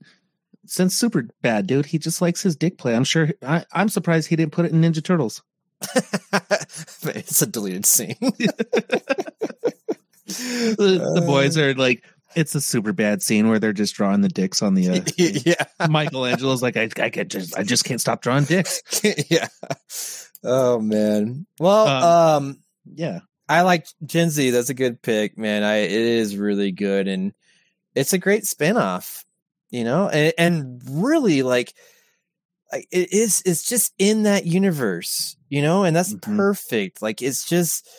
since super bad dude. He just likes his dick play. I'm sure. I, I'm surprised he didn't put it in Ninja Turtles. It's a deleted scene. The, the boys are like, it's a Superbad scene where they're just drawing the dicks on the. Uh, yeah. Michelangelo's like, I, I could just, I just can't stop drawing dicks. yeah. Oh man. Well, Um, um Yeah, I like Gen V. That's a good pick, man. I it is really good and it's a great spinoff, you know, and, and really like, it is. It's just in that universe, you know, and that's Mhm. perfect. Like it's just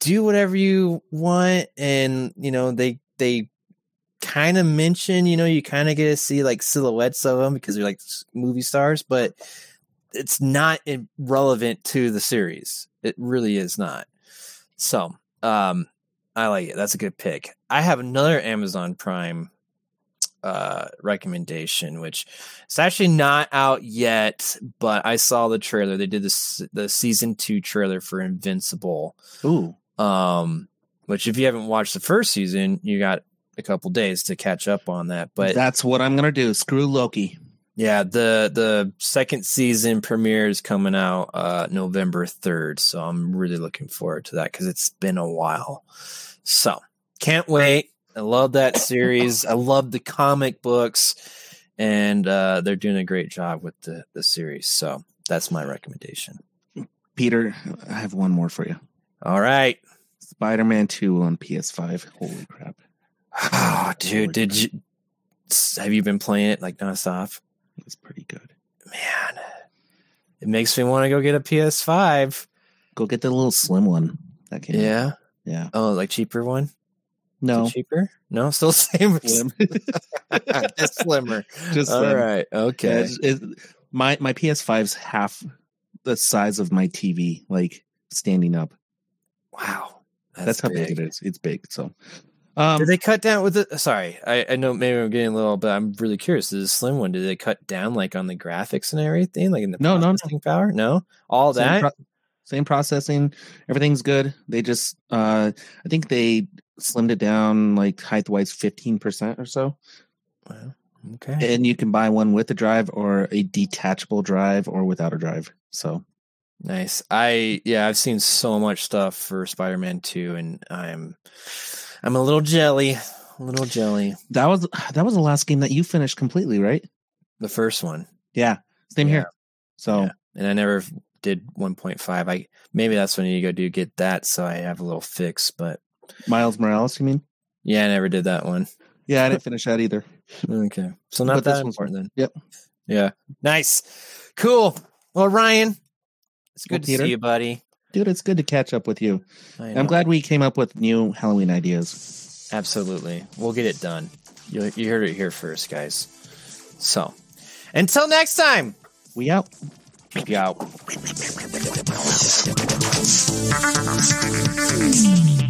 do whatever you want, and you know they they kind of mention, you know, you kind of get to see like silhouettes of them because they're like movie stars, but it's not in- relevant to the series. It really is not. So, um, I like it. That's a good pick. I have another Amazon Prime uh recommendation which it's actually not out yet but i saw the trailer they did this the season 2 trailer for invincible ooh, um which if you haven't watched the first season you got a couple days to catch up on that but that's what I'm gonna do. Screw Loki. yeah, the the second season premiere is coming out uh November 3rd, so I'm really looking forward to that cuz it's been a while. So, can't wait. I love that series. I love the comic books and uh they're doing a great job with the the series. So, that's my recommendation. Peter, I have one more for you. All right. Spider-Man Two on PS5. Holy crap! Oh, dude, did you have you been playing it like nonstop? It's pretty good. Man, it makes me want to go get a PS5. Go get the little slim one. That came. out. Yeah. yeah. Oh, like cheaper one? Is No, cheaper? No, still same. slim. It's slimmer. Just All slim. right. Yeah, Okay. it's- it- my my PS5's half the size of my TV, like standing up. Wow. That's, how big it is. It's big. So, um, Did they cut down with it? Sorry, I, I know maybe I'm getting a little, but I'm really curious. This slim one, did they cut down like on the graphics and everything, like in the No, no, no. power? No, all same, that. pro- same processing, everything's good. They just, uh, I think they slimmed it down like height wise, fifteen percent or so. Wow. Okay. and you can buy one with a drive or a detachable drive or without a drive. So Nice. I yeah, I've seen so much stuff for Spider-Man 2 and I'm I'm a little jelly. A little jelly. that was that was the last game that you finished completely, right? The first one. Yeah, same Yeah. here. So Yeah. And I never did 1.5. I maybe that's when you go do get that so I have a little fix, but Miles Morales, you mean? yeah, I never did that one. Yeah, I didn't finish that either. Okay. So not But that important then. Yep. Yeah. Nice. Cool. Well, Ryan, it's good well, to Peter, see you, buddy. Dude, it's good to catch up with you. I'm glad we came up with new Halloween ideas. Absolutely. We'll get it done. You, you heard it here first, guys. So, until next time, we out. We out.